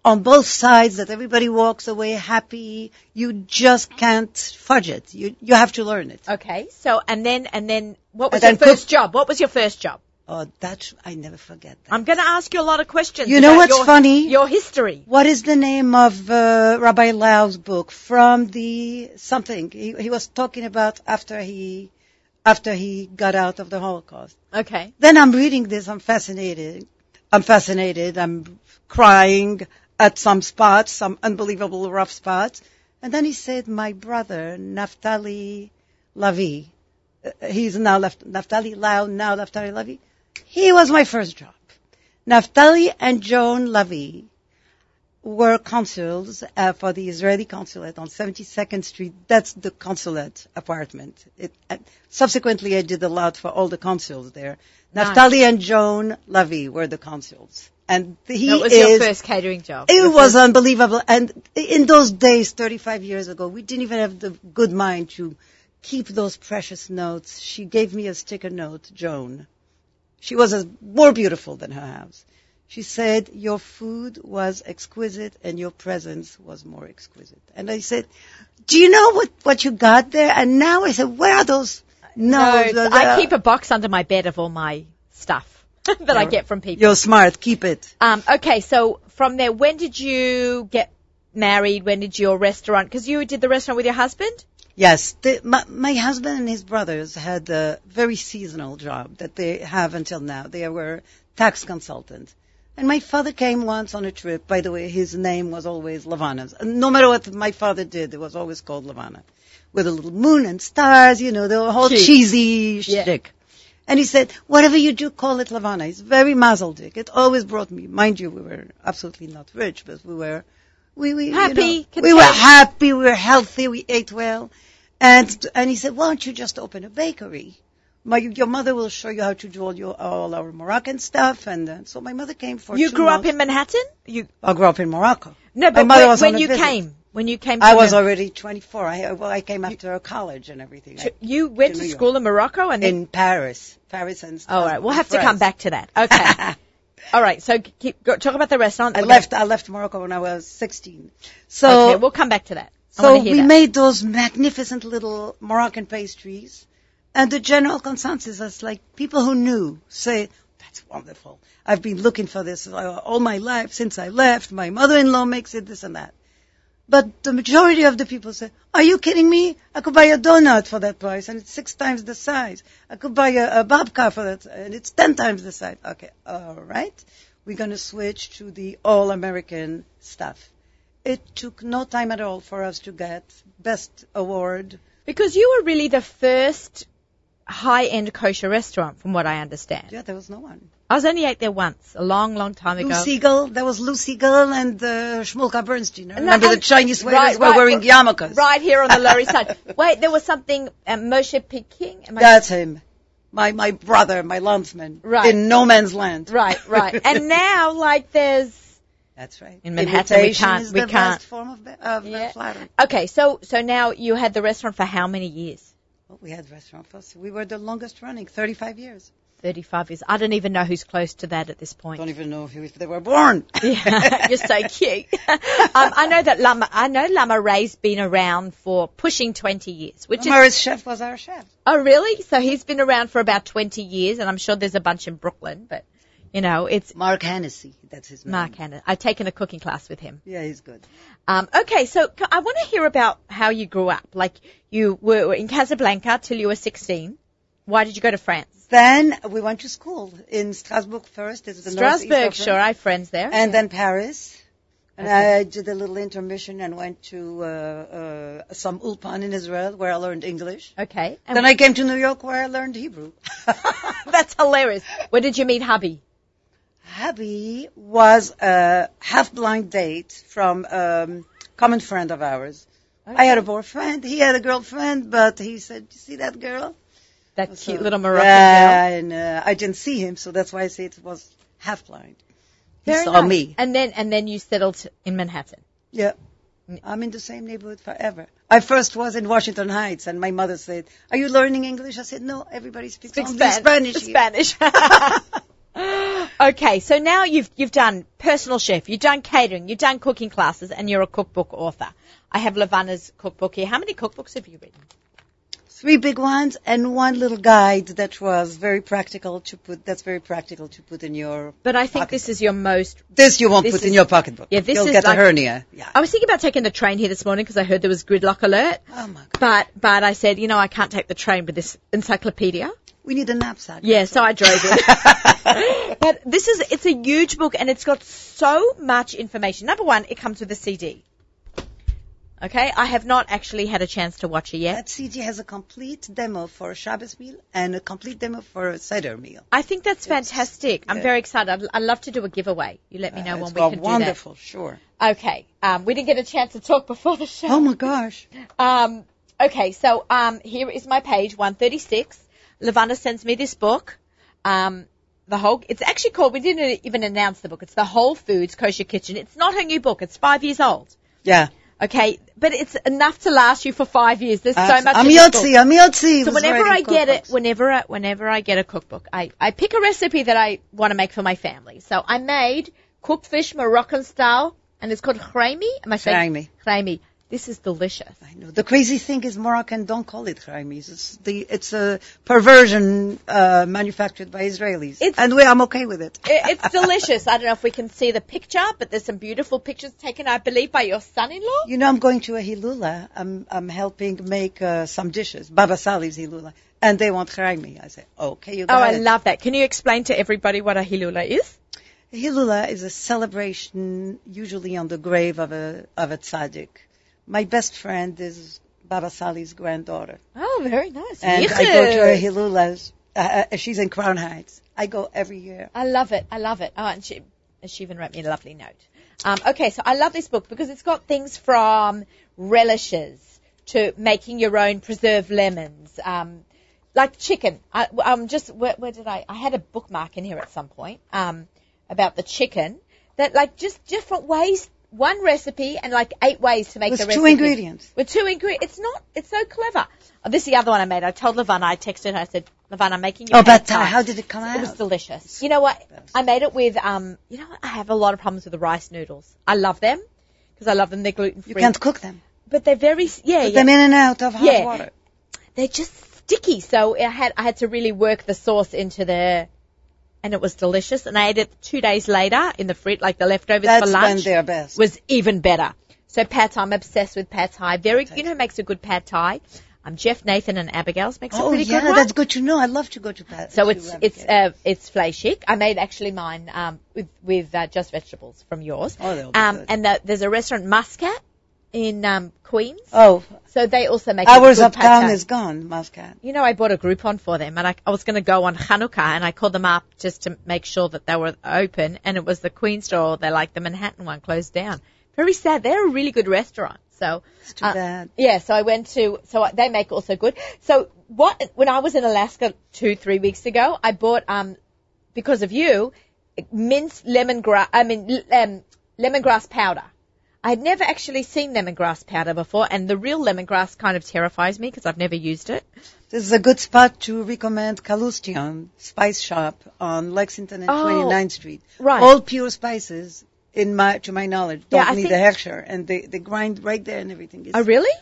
on both sides, that everybody walks away happy. You just can't fudge it. You you have to learn it. Okay, so and then and then what was And your first job? What was your first job? Oh, that I never forget that. I'm going to ask you a lot of questions. You know what's your, funny? Your history. What is the name of uh, Rabbi Lau's book from the something he, he was talking about after he after he got out of the Holocaust? Okay. Then I'm reading this. I'm fascinated. I'm fascinated. I'm crying at some spots, some unbelievable rough spots. And then he said, "My brother Naftali Lavi, uh, he's now left Naftali Lau, now Naftali Lavi. He was my first job. Naftali and Joan Lavi were consuls uh, for the Israeli consulate on 72nd Street. That's the consulate apartment. It, uh, subsequently, I did a lot for all the consuls there. Nice. Naftali and Joan Levy were the consuls. And he that was is, your first catering job. it was unbelievable. And in those days, 35 years ago, we didn't even have the good mind to keep those precious notes. She gave me a sticker note, Joan. She was as, more beautiful than her house. She said, your food was exquisite and your presence was more exquisite. And I said, do you know what, what you got there? And now I said, where are those notes? No, I keep a box under my bed of all my stuff that I get from people. You're smart. Keep it. Um, okay, so from there, when did you get married? When did your restaurant? Because you did the restaurant with your husband. Yes, the, my, my husband and his brothers had a very seasonal job that they have until now. They were tax consultants. And my father came once on a trip. By the way, his name was always Levana. No matter what my father did, it was always called Levana. With a little moon and stars, you know, the whole Cute. cheesy Yeah. shtick. And he said, whatever you do, call it Levana. It's very mazeldik. It always brought me, mind you, we were absolutely not rich, but we were, we, we, you Happy, know, we were happy, we were healthy, we ate well. And, and he said, why don't you just open a bakery? My, your mother will show you how to do all your, all our Moroccan stuff. And uh, so my mother came for You grew up in Manhattan. You I grew up in Morocco. no, but when, when you visit. came, when you came, I was already 24. I, well, I came after college and everything. I- You went to to school in Morocco and then. in Paris. Paris and all right, we'll have to come back to that. Okay. all right, so keep, go, talk about the restaurant. I We're gonna- left. I left Morocco when I was 16. So okay, we'll come back to that. I So we that. made those magnificent little Moroccan pastries, and the general consensus is like people who knew say, "That's wonderful. I've been looking for this uh, all my life since I left. My mother-in-law makes it, this and that." But the majority of the people say, "Are you kidding me? I could buy a donut for that price, and it's six times the size. I could buy a, a babka for that, and it's ten times the size." Okay, all right. We're going to switch to the all-American stuff. It took no time at all for us to get best award. Because you were really the first high-end kosher restaurant, from what I understand. Yeah, there was no one. I was only ate there once, a long, long time Lou ago. Siegel, there was Lou Siegel and uh, Shmulka Bernstein. No, Remember the Chinese waiters right, were right, wearing right, yarmulkes? Right here on the Lower East Side. Wait, there was something, um, Moshe Peking? Am I- That's him. My my brother, my landsman. Right. In no man's land. Right, right. and now, like, there's That's right. In Manhattan, we can't- is we the can't- best form of, of uh, Yeah. flattery. Okay, so so now you had the restaurant for how many years? Well, we had restaurant first. We were the longest running, 35 years. Thirty-five years. I don't even know who's close to that at this point. Don't even know if, if they were born. Yeah, you're so cute. um, I know that Lama. I know Le Marais's been around for pushing 20 years, which is Morris chef was our chef. oh really? So he's been around for about 20 years, and I'm sure there's a bunch in Brooklyn, but you know it's Mark Hennessy, that's his name. Mark Hanna. I've taken a cooking class with him. Yeah, he's good. Um, okay, so I want to hear about how you grew up. Like you were in Casablanca till you were 16. Why did you go to France? Then we went to school in Strasbourg first. It's the northeast Strasbourg, sure. I have friends there. And then Paris. And Okay. I did a little intermission and went to uh, uh, some ulpan in Israel where I learned English. okay. And Then I came to New York where I learned Hebrew. that's hilarious. Where did you meet hubby? Hubby was a half-blind date from a common friend of ours. I had a boyfriend. He had a girlfriend, but he said, "You see that girl?" That So- cute little Moroccan yeah, girl. and uh, I didn't see him, so that's why I say it was half-blind. He Very saw nice. me. And then and then you settled in Manhattan. Yeah. I'm in the same neighborhood forever. I first was in Washington Heights, and my mother said, "Are you learning English?" I said, "No, everybody speaks Speak only Span- Spanish." here." Spanish. okay, so now you've you've done personal chef, you've done catering, you've done cooking classes, and you're a cookbook author. I have Levana's cookbook here. How many cookbooks have you written? Three big ones and one little guide that was very practical to put. That's very practical to put in your. But I think this is your most. This you won't This put is- in your pocketbook. Yeah, this You'll is get like- a hernia. Yeah. I was thinking about taking the train here this morning because I heard there was gridlock alert. Oh my God. But but I said, you know, I can't take the train with this encyclopedia. We need a knapsack. Yeah, so I drove it. but this is it's a huge book and it's got so much information. Number one, it comes with a CD. Okay, I have not actually had a chance to watch it yet. That CD has a complete demo for a Shabbos meal and a complete demo for a Seder meal. I think that's fantastic. I'm yeah. very excited. I'd, I'd love to do a giveaway. You let me know Uh, when we can wonderful, sure. Okay. Um, we didn't get a chance to talk before the show. Oh my gosh. Um, okay, so um, here is my page 136. Levana sends me this book. Um, the whole. It's actually called. We didn't even announce the book. It's the Whole Foods Kosher Kitchen. It's not her new book. It's five years old. Yeah. Okay, but it's enough to last you for five years. There's so Uh, much. I'm. Yotzi. I'm Yotzi. So whenever I get it, whenever I, whenever I get a cookbook, I, I pick a recipe that I want to make for my family. So I made cooked fish Moroccan style, and it's called chraimi. Am I saying. Chraimi. This is delicious. I know. The crazy thing is Moroccan don't call it Chaimis. It's the it's a perversion uh, manufactured by Israelis, It's- and we, I'm okay with it. It, it's delicious. I don't know if we can see the picture, but there's some beautiful pictures taken, I believe, by your son-in-law. You know, I'm going to a hilula. I'm I'm helping make uh, some dishes, Baba Sali's hilula, and they want Chaimi. I say, okay, you Oh, I it. love that. Can you explain to everybody what a hilula is? Hilula is a celebration, usually on the grave of a of a tzaddik. My best friend is Baba Sali's granddaughter, Oh, very nice. and I go to her hilulas. Uh, uh, she's in Crown Heights. I go every year. I love it. I love it. Oh, and she, she even wrote me a lovely note. Um, okay, so I love this book because it's got things from relishes to making your own preserved lemons, um, like chicken. I, um, just where, where did I? I had a bookmark in here at some point um, about the chicken. That like just different ways. One recipe and like eight ways to make With the two recipe. ingredients. With two ingredients. It's not. It's so clever. Oh, this is the other one I made. I told Levana. I texted her. I said, Levana, I'm making your Oh, but uh, how did it come out? It was delicious. You know what? I made it with, um, you know, what? I have a lot of problems with the rice noodles. I love them because I love them. They're gluten free. You can't cook them. But they're very, yeah, Put yeah. them in and out of hot Yeah. water. They're just sticky. So I had, I had to really work the sauce into the, and it was delicious. And I ate it two days later in the fridge, like the leftovers That's for lunch. when they're best. was even better. So pad thai, I'm obsessed with pad thai. Very, you know, who makes a good pad thai. Um, Jeff Nathan and Abigail's makes a oh pretty yeah, good one. Oh that's good to know. I love to go to Pat. So it's it's uh, it's fleishik. I made actually mine um, with with uh, just vegetables from yours. Oh, that'll be um, good. and the, there's a restaurant Muscat in um, Queens. oh, So they also make a hours good uptown is gone, Muscat. You know, I bought a Groupon for them, and I, I was going to go on Hanukkah, and I called them up just to make sure that they were open, and it was the Queens store. They like the Manhattan one closed down. Very sad. They're a really good restaurant. So It's too uh, bad. yeah, so I went to, so I- they make also good. So what, when I was in Alaska two, three weeks ago, I bought, um, because of you, minced lemongrass, I mean, l- um, lemongrass powder. I had never actually seen lemongrass powder before, and the real lemongrass kind of terrifies me because I've never used it. This is a good spot to recommend Kalustyan Spice Shop on Lexington and Oh, 29th Street. right. All pure spices, in my to my knowledge, don't I need think- a and they they grind right there and everything. It's Oh, really?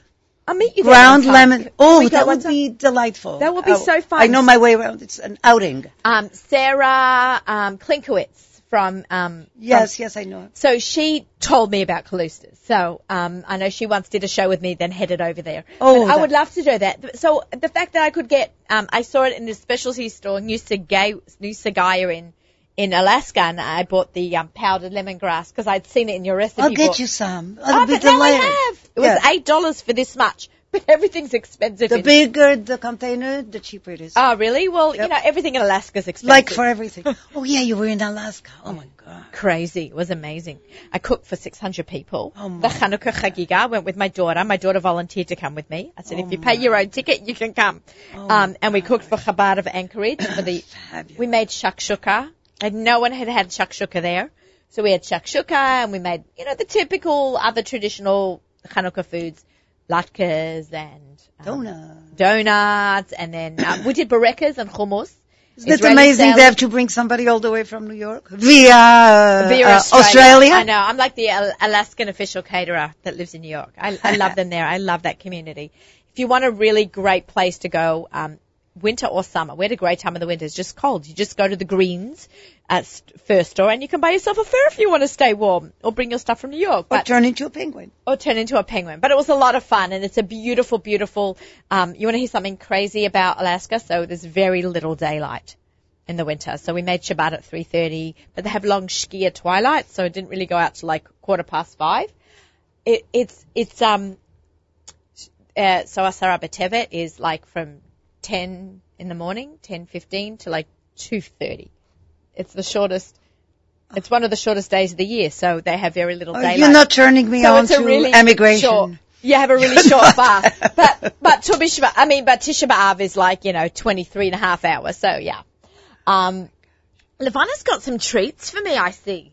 I'll meet you there ground lemon. Oh, that would be delightful. That would be Oh, so fun. I know my way around. It's an outing. Um, Sarah um, Klinkowitz from um, Yes, yes, I know. So she told me about Calustas. So um, I know she once did a show with me, then headed over there. Oh, But I would love to do that. So the fact that I could get, um, I saw it in the specialty store, New Sagaya, New Sagaya in in Alaska, and I bought the um, powdered lemongrass because I'd seen it in your recipe. I'll get book. you some. Oh, That'll be but now I have. It was Yeah. eight dollars for this much, but everything's expensive. The bigger the container, the cheaper it is. Oh, really? Well, you know, everything in Alaska's expensive. like for everything. oh yeah, you were in Alaska. Oh my god. crazy. It was amazing. I cooked for 600 people. Oh, my the Hanukkah Chagiga I went with my daughter. My daughter volunteered to come with me. I said, Oh, if you pay your own ticket, you can come. Oh, um, and we cooked for Chabad of Anchorage for the, Fabulous. we made shakshuka. And no one had had shakshuka there. So we had shakshuka and we made, you know, the typical other traditional Hanukkah foods, latkes and um, Donut. donuts. And then um, we did barekas and hummus. Isn't it amazing salad. they have to bring somebody all the way from New York via, uh, Via uh, Australia? I know. I'm like the Al- Alaskan official caterer that lives in New York. I, I love them there. I love that community. If you want a really great place to go, um, winter or summer, we had a great time in the winter. It's just cold. You just go to the Greens at st- first store and you can buy yourself a fur if you want to stay warm or bring your stuff from New York. Or turn into a penguin. or turn into a penguin. But it was a lot of fun, and it's a beautiful, beautiful. Um, you want to hear something crazy about Alaska? So there's very little daylight in the winter. So we made Shabbat at 3:30, but they have long shkia twilight, so it didn't really go out to like quarter past five. It, it's it's um. Uh, so Asara B'Tevet is like from 10 in the morning, 10:15 to like 2:30. It's the shortest It's one of the shortest days of the year, so they have very little Oh, daylight. you're not turning me so on to really emigration. Short, you have a really short fast, but but Tu I mean, but Tisha B'av is like you know 23 and a half hours. So yeah. Um, Levana's got some treats for me. I see.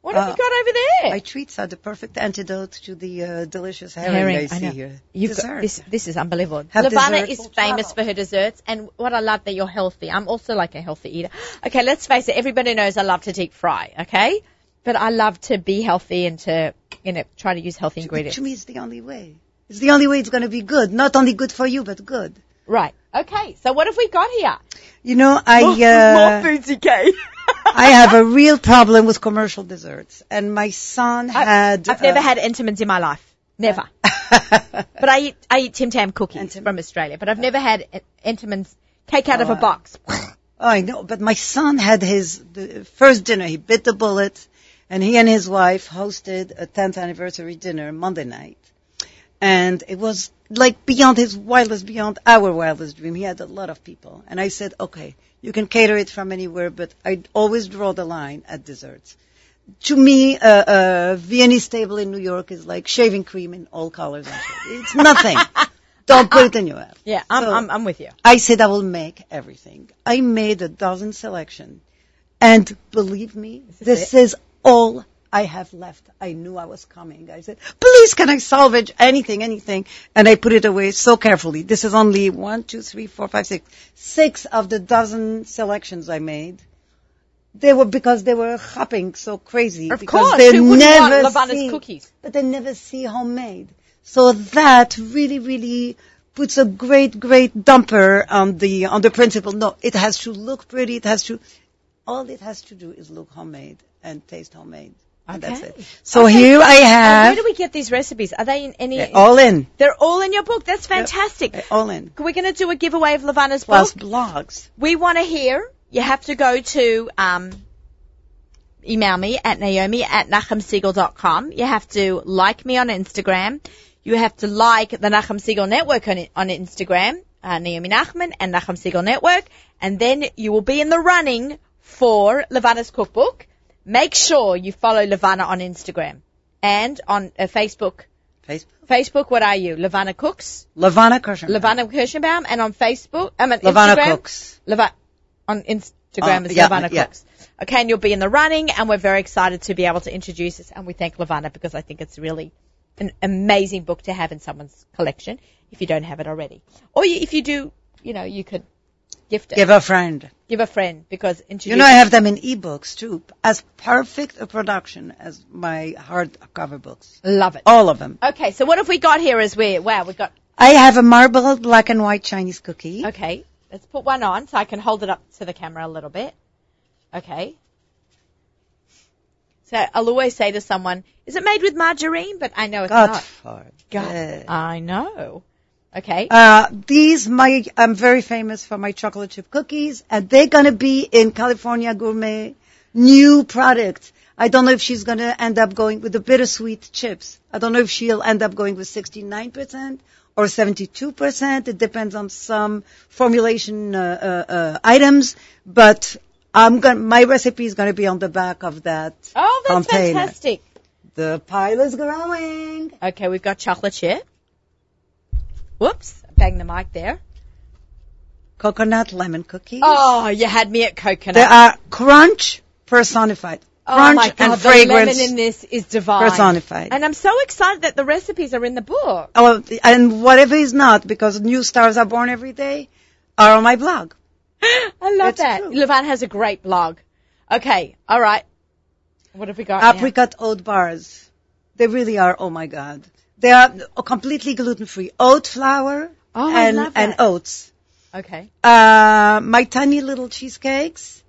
What have Uh, you got over there? My treats are the perfect antidote to the uh, delicious herring, Herring, I I see know. here. You've got, Dessert. this this is unbelievable. Have Levana is famous travel. for her desserts, and what I love that you're healthy. I'm also like a healthy eater. Okay, let's face it. Everybody knows I love to deep fry. Okay, but I love to be healthy and to you know try to use healthy To, ingredients. to me, it's the only way. It's the only way it's going to be good. Not only good for you, but good. Right. Okay. So what have we got here? You know, I more, uh, more foodsy cake. I have a real problem with commercial desserts, and my son had. I've never uh, had Entenmann's in my life. Never. But I eat I eat Tim Tam cookies Entenmann. from Australia, but I've never had Entenmann's cake out of a Oh, box. Oh, I know, but my son had his the first dinner. He bit the bullet, and he and his wife hosted a 10th anniversary dinner Monday night, and it was like beyond his wildest, beyond our wildest dream. He had a lot of people, and I said, okay, you can cater it from anywhere, but I always draw the line at desserts. To me, uh, uh, Viennese table in New York is like shaving cream in all colors. It's nothing. Don't put it in your mouth. Yeah, I'm, So- I'm, I'm with you. I said I will make everything. I made a dozen selection. And believe me, is this is all I have left. I knew I was coming. I said, please can I salvage anything, anything? And I put it away so carefully. This is only one, two, three, four, five, six. Six of the dozen selections I made. They were because they were hopping so crazy. Of because course, they who never want see, cookies? But they never see homemade. So that really, really puts a great, great dumper on the on the principle. No, it has to look pretty. It has to. All it has to do is look homemade and taste homemade. And that's it. So Okay. here I have where do we get these recipes? Are they in any? all in. They're all in your book. That's fantastic. All in. We're going to do a giveaway of Levana's Plus book. blogs. We want to hear. You have to go to um, email me at naomi at nachumsegal.com. You have to like me on Instagram. You have to like the Nachum Segal Network on, on Instagram, uh, Naomi Nachman and Nachum Segal Network, and then you will be in the running for Levana's cookbook. Make sure you follow Levana on Instagram and on uh, Facebook. Facebook. Facebook, what are you? Levana Cooks, Levana Kirschenbaum. Levana Kirschenbaum, and on Facebook, I mean Levana Instagram, Cooks. Leva- on Instagram Oh, is yeah, Levana yeah. Cooks. Okay, and you'll be in the running, and we're very excited to be able to introduce this, and we thank Levana because I think it's really an amazing book to have in someone's collection if you don't have it already. Or you, if you do, you know, you could gift it, Give a friend. give a friend because introduce You know, I have them in ebooks too, as perfect a production as my hardcover books. love it. All of them. Okay, so what have we got here? Is we wow, we got I have a marble black and white Chinese cookie. okay. Let's put one on so I can hold it up to the camera a little bit. Okay. So I'll always say to someone, "Is it made with margarine?" But I know it's God, not. God. I know. Okay. Uh, these, my, I'm very famous for my chocolate chip cookies, and they're gonna be in California Gourmet new product. I don't know if she's gonna end up going with the bittersweet chips. I don't know if she'll end up going with 69% or 72%. It depends on some formulation uh, uh, uh, items, but I'm gonna, my recipe is gonna be on the back of that oh, that's container. fantastic. The pile is growing. Okay, we've got chocolate chip. Whoops, bang the mic there. Coconut lemon cookies. Oh, you had me at coconut. They are crunch personified. oh Crunch my God, and the fragrance lemon in this is divine. personified. And I'm so excited that the recipes are in the book. Oh, and whatever is not, because new stars are born every day, are on my blog. I love It's that. true. Levan has a great blog. Okay, all right. What have we got? now? Apricot oat bars. They really are, oh my God. They are completely gluten free. Oat flour Oh, and, and oats. Okay. Uh, my tiny little cheesecakes.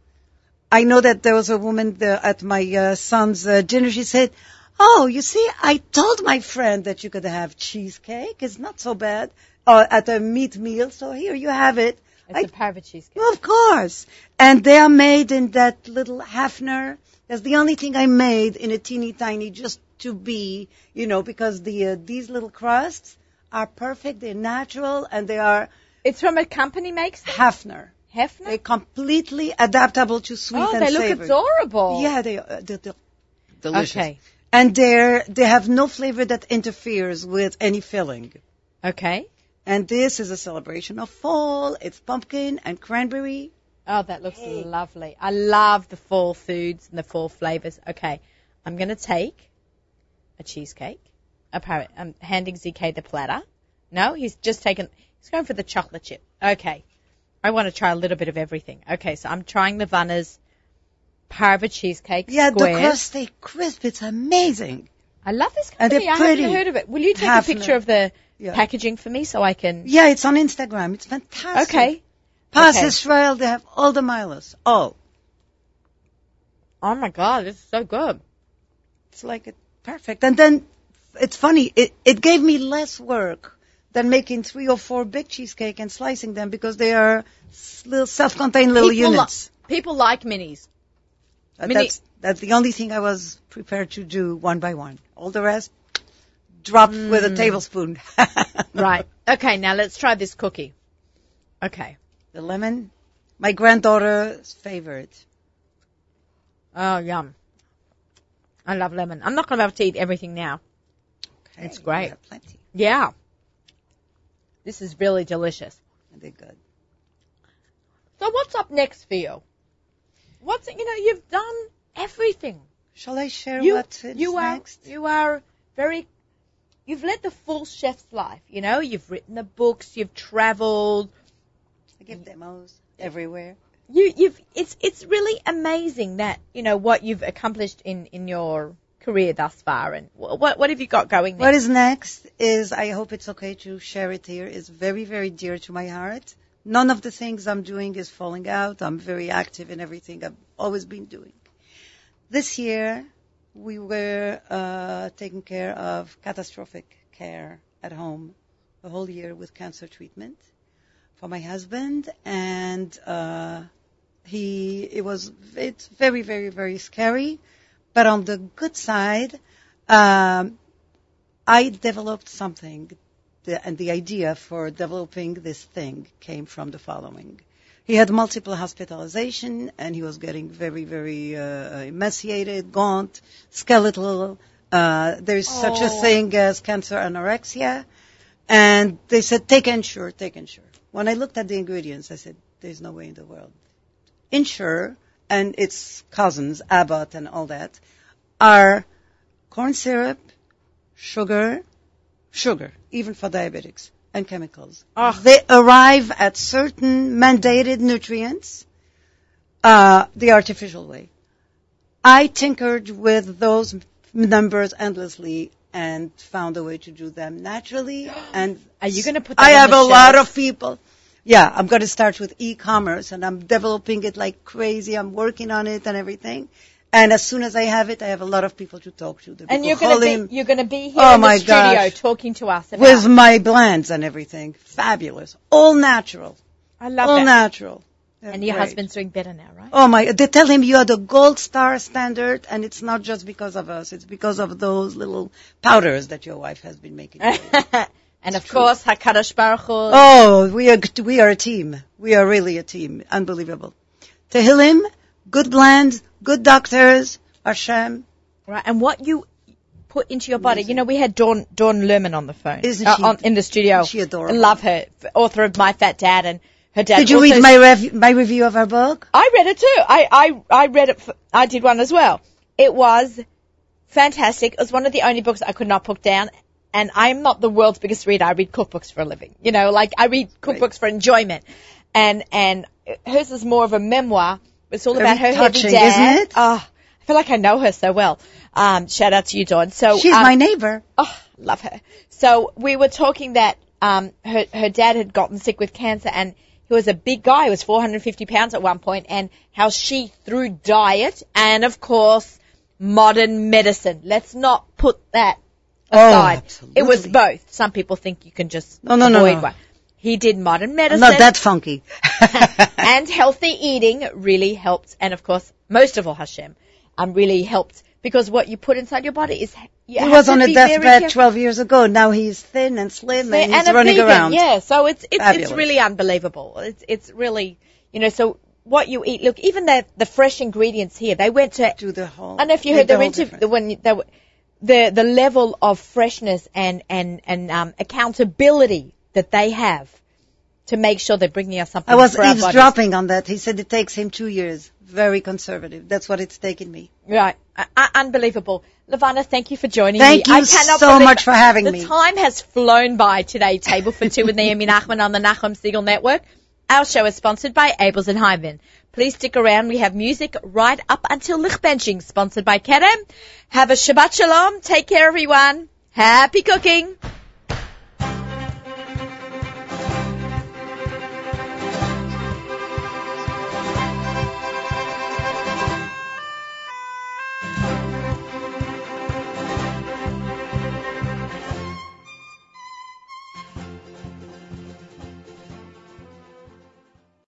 I know that there was a woman there at my uh, son's uh, dinner. She said, "Oh, you see, I told my friend that you could have cheesecake. It's not so bad uh, at a meat meal. So here you have it. It's I a parva cheesecake. well, of course. And they are made in that little Hafner. That's the only thing I made in a teeny tiny just to be, you know, because the uh, these little crusts are perfect. They're natural and they are It's from a company makes them? Hafner. Hefner? They're completely adaptable to sweet oh, and they look savory. adorable. Yeah, they are they're, they're delicious. Okay. And they're they have no flavor that interferes with any filling. Okay. And this is a celebration of fall. It's pumpkin and cranberry. Oh, that looks Hey. lovely. I love the fall foods and the fall flavors. Okay. I'm going to take a cheesecake. Apparently, I'm um, handing ZK the platter. No, he's just taken, he's going for the chocolate chip. Okay. I want to try a little bit of everything. Okay, so I'm trying the Vanna's Parva cheesecake Yeah, squares. the crust stay crisp. It's amazing. I love this company. I haven't heard of it. Will you take a picture of the Yeah. packaging for me so I can? Yeah, it's on Instagram. It's fantastic. Okay. Pass Okay. Israel, they have all the milos. All. Oh. oh my god, this is so good. It's like it perfect. And then it's funny. It it gave me less work than making three or four big cheesecake and slicing them because they are little self-contained little People li- units. People like minis. Uh, mini- That's that's the only thing I was prepared to do one by one. All the rest dropped with a tablespoon. Right. Okay, now let's try this cookie. Okay. The lemon, my granddaughter's favorite. Oh, yum. I love lemon. I'm not going to be able to eat everything now. Okay, It's great. plenty. Yeah. This is really delicious. They're good. So what's up next for you? What's, you know, you've done everything. Shall I share You, what is you are, next? you are very, you've led the full chef's life, you know, you've written the books, you've traveled, I give demos everywhere. You you've it's it's really amazing that you know what you've accomplished in in your career thus far and wh- what what have you got going What there? is next is, I hope it's okay to share it here, is very, very dear to my heart. None of the things I'm doing is falling out. I'm very active in everything I've always been doing. This year, we were uh, taking care of catastrophic care at home the whole year with cancer treatment for my husband, and uh, he it was it's very, very, very scary. But on the good side, um, I developed something, the, and the idea for developing this thing came from the following. He had multiple hospitalization, and he was getting very, very uh, emaciated, gaunt, skeletal. Uh, there's such a Oh. thing as cancer anorexia, and they said, take Ensure, take Ensure. When I looked at the ingredients, I said, there's no way in the world. Ensure and its cousins, Abbott and all that, are corn syrup, sugar, sugar, even for diabetics, and chemicals. Oh. They arrive at certain mandated nutrients uh, the artificial way. I tinkered with those numbers endlessly and found a way to do them naturally. And Are you going to put? I have a lot of people. Yeah, I'm going to start with e-commerce and I'm developing it like crazy. I'm working on it and everything. And as soon as I have it, I have a lot of people to talk to. And you're going to be you're going to be here Oh in the studio gosh. talking to us about. with my blends and everything. Fabulous. All natural. I love it. All natural. They're and your great. husband's doing better now, right? Oh my, they tell him you are the gold star standard and it's not just because of us. It's because of those little powders that your wife has been making. and of course, Hakadosh Baruch Hu. Oh, we are we are a team. We are really a team. Unbelievable. Tehillim, good blend, good doctors, Hashem. Right, and what you put into your body. You know, we had Dawn Dawn Lerman on the phone, Isn't uh, she- on, in the studio. she adorable? I love her, author of My Fat Dad, and her dad. Did you read my rev- my review of her book? I read it too. I I I read it. For, I did one as well. It was fantastic. It was one of the only books I could not put down. And I'm not the world's biggest reader. I read cookbooks for a living. You know, like I read cookbooks for enjoyment. And and hers is more of a memoir. It's all Very about her touching, heavy dad. isn't it? Oh, I feel like I know her so well. Um, shout out to you, Dawn. So She's um, my neighbor. Oh, love her. So we were talking that um, her her dad had gotten sick with cancer, and he was a big guy. He was 450 pounds at one point, and how she through diet and of course modern medicine. Let's not put that aside. it was both. Some people think you can just No, no, no, avoid no. one. He did modern medicine not that funky. and healthy eating really helped, and of course, most of all, Hashem, um, really helped because what you put inside your body is. You he was on a deathbed 12 years ago. Now he's thin and slim and he's a running vegan, around. Yeah, so it's it's it's really unbelievable. It's it's really You know, so what you eat, look, even the, the fresh ingredients here, they went to, Do the whole. I don't know if you heard the their interview, the, when they were, the, the level of freshness and, and, and, um, accountability that they have to make sure they're bringing us something I was for our bodies. eavesdropping on that. He said it takes him two years. Very conservative. That's what it's taken me. Right. Uh, uh, unbelievable. Levana, thank you for joining Thank me. you I cannot so much for having the me. time has flown by today. Table for two with Naomi Nachman on the Nachum Segal Network. Our show is sponsored by Abeles and Heymann. Please stick around. We have music right up until Lichtbenching, sponsored by Kerem. Have a Shabbat Shalom. Take care, everyone. Happy cooking.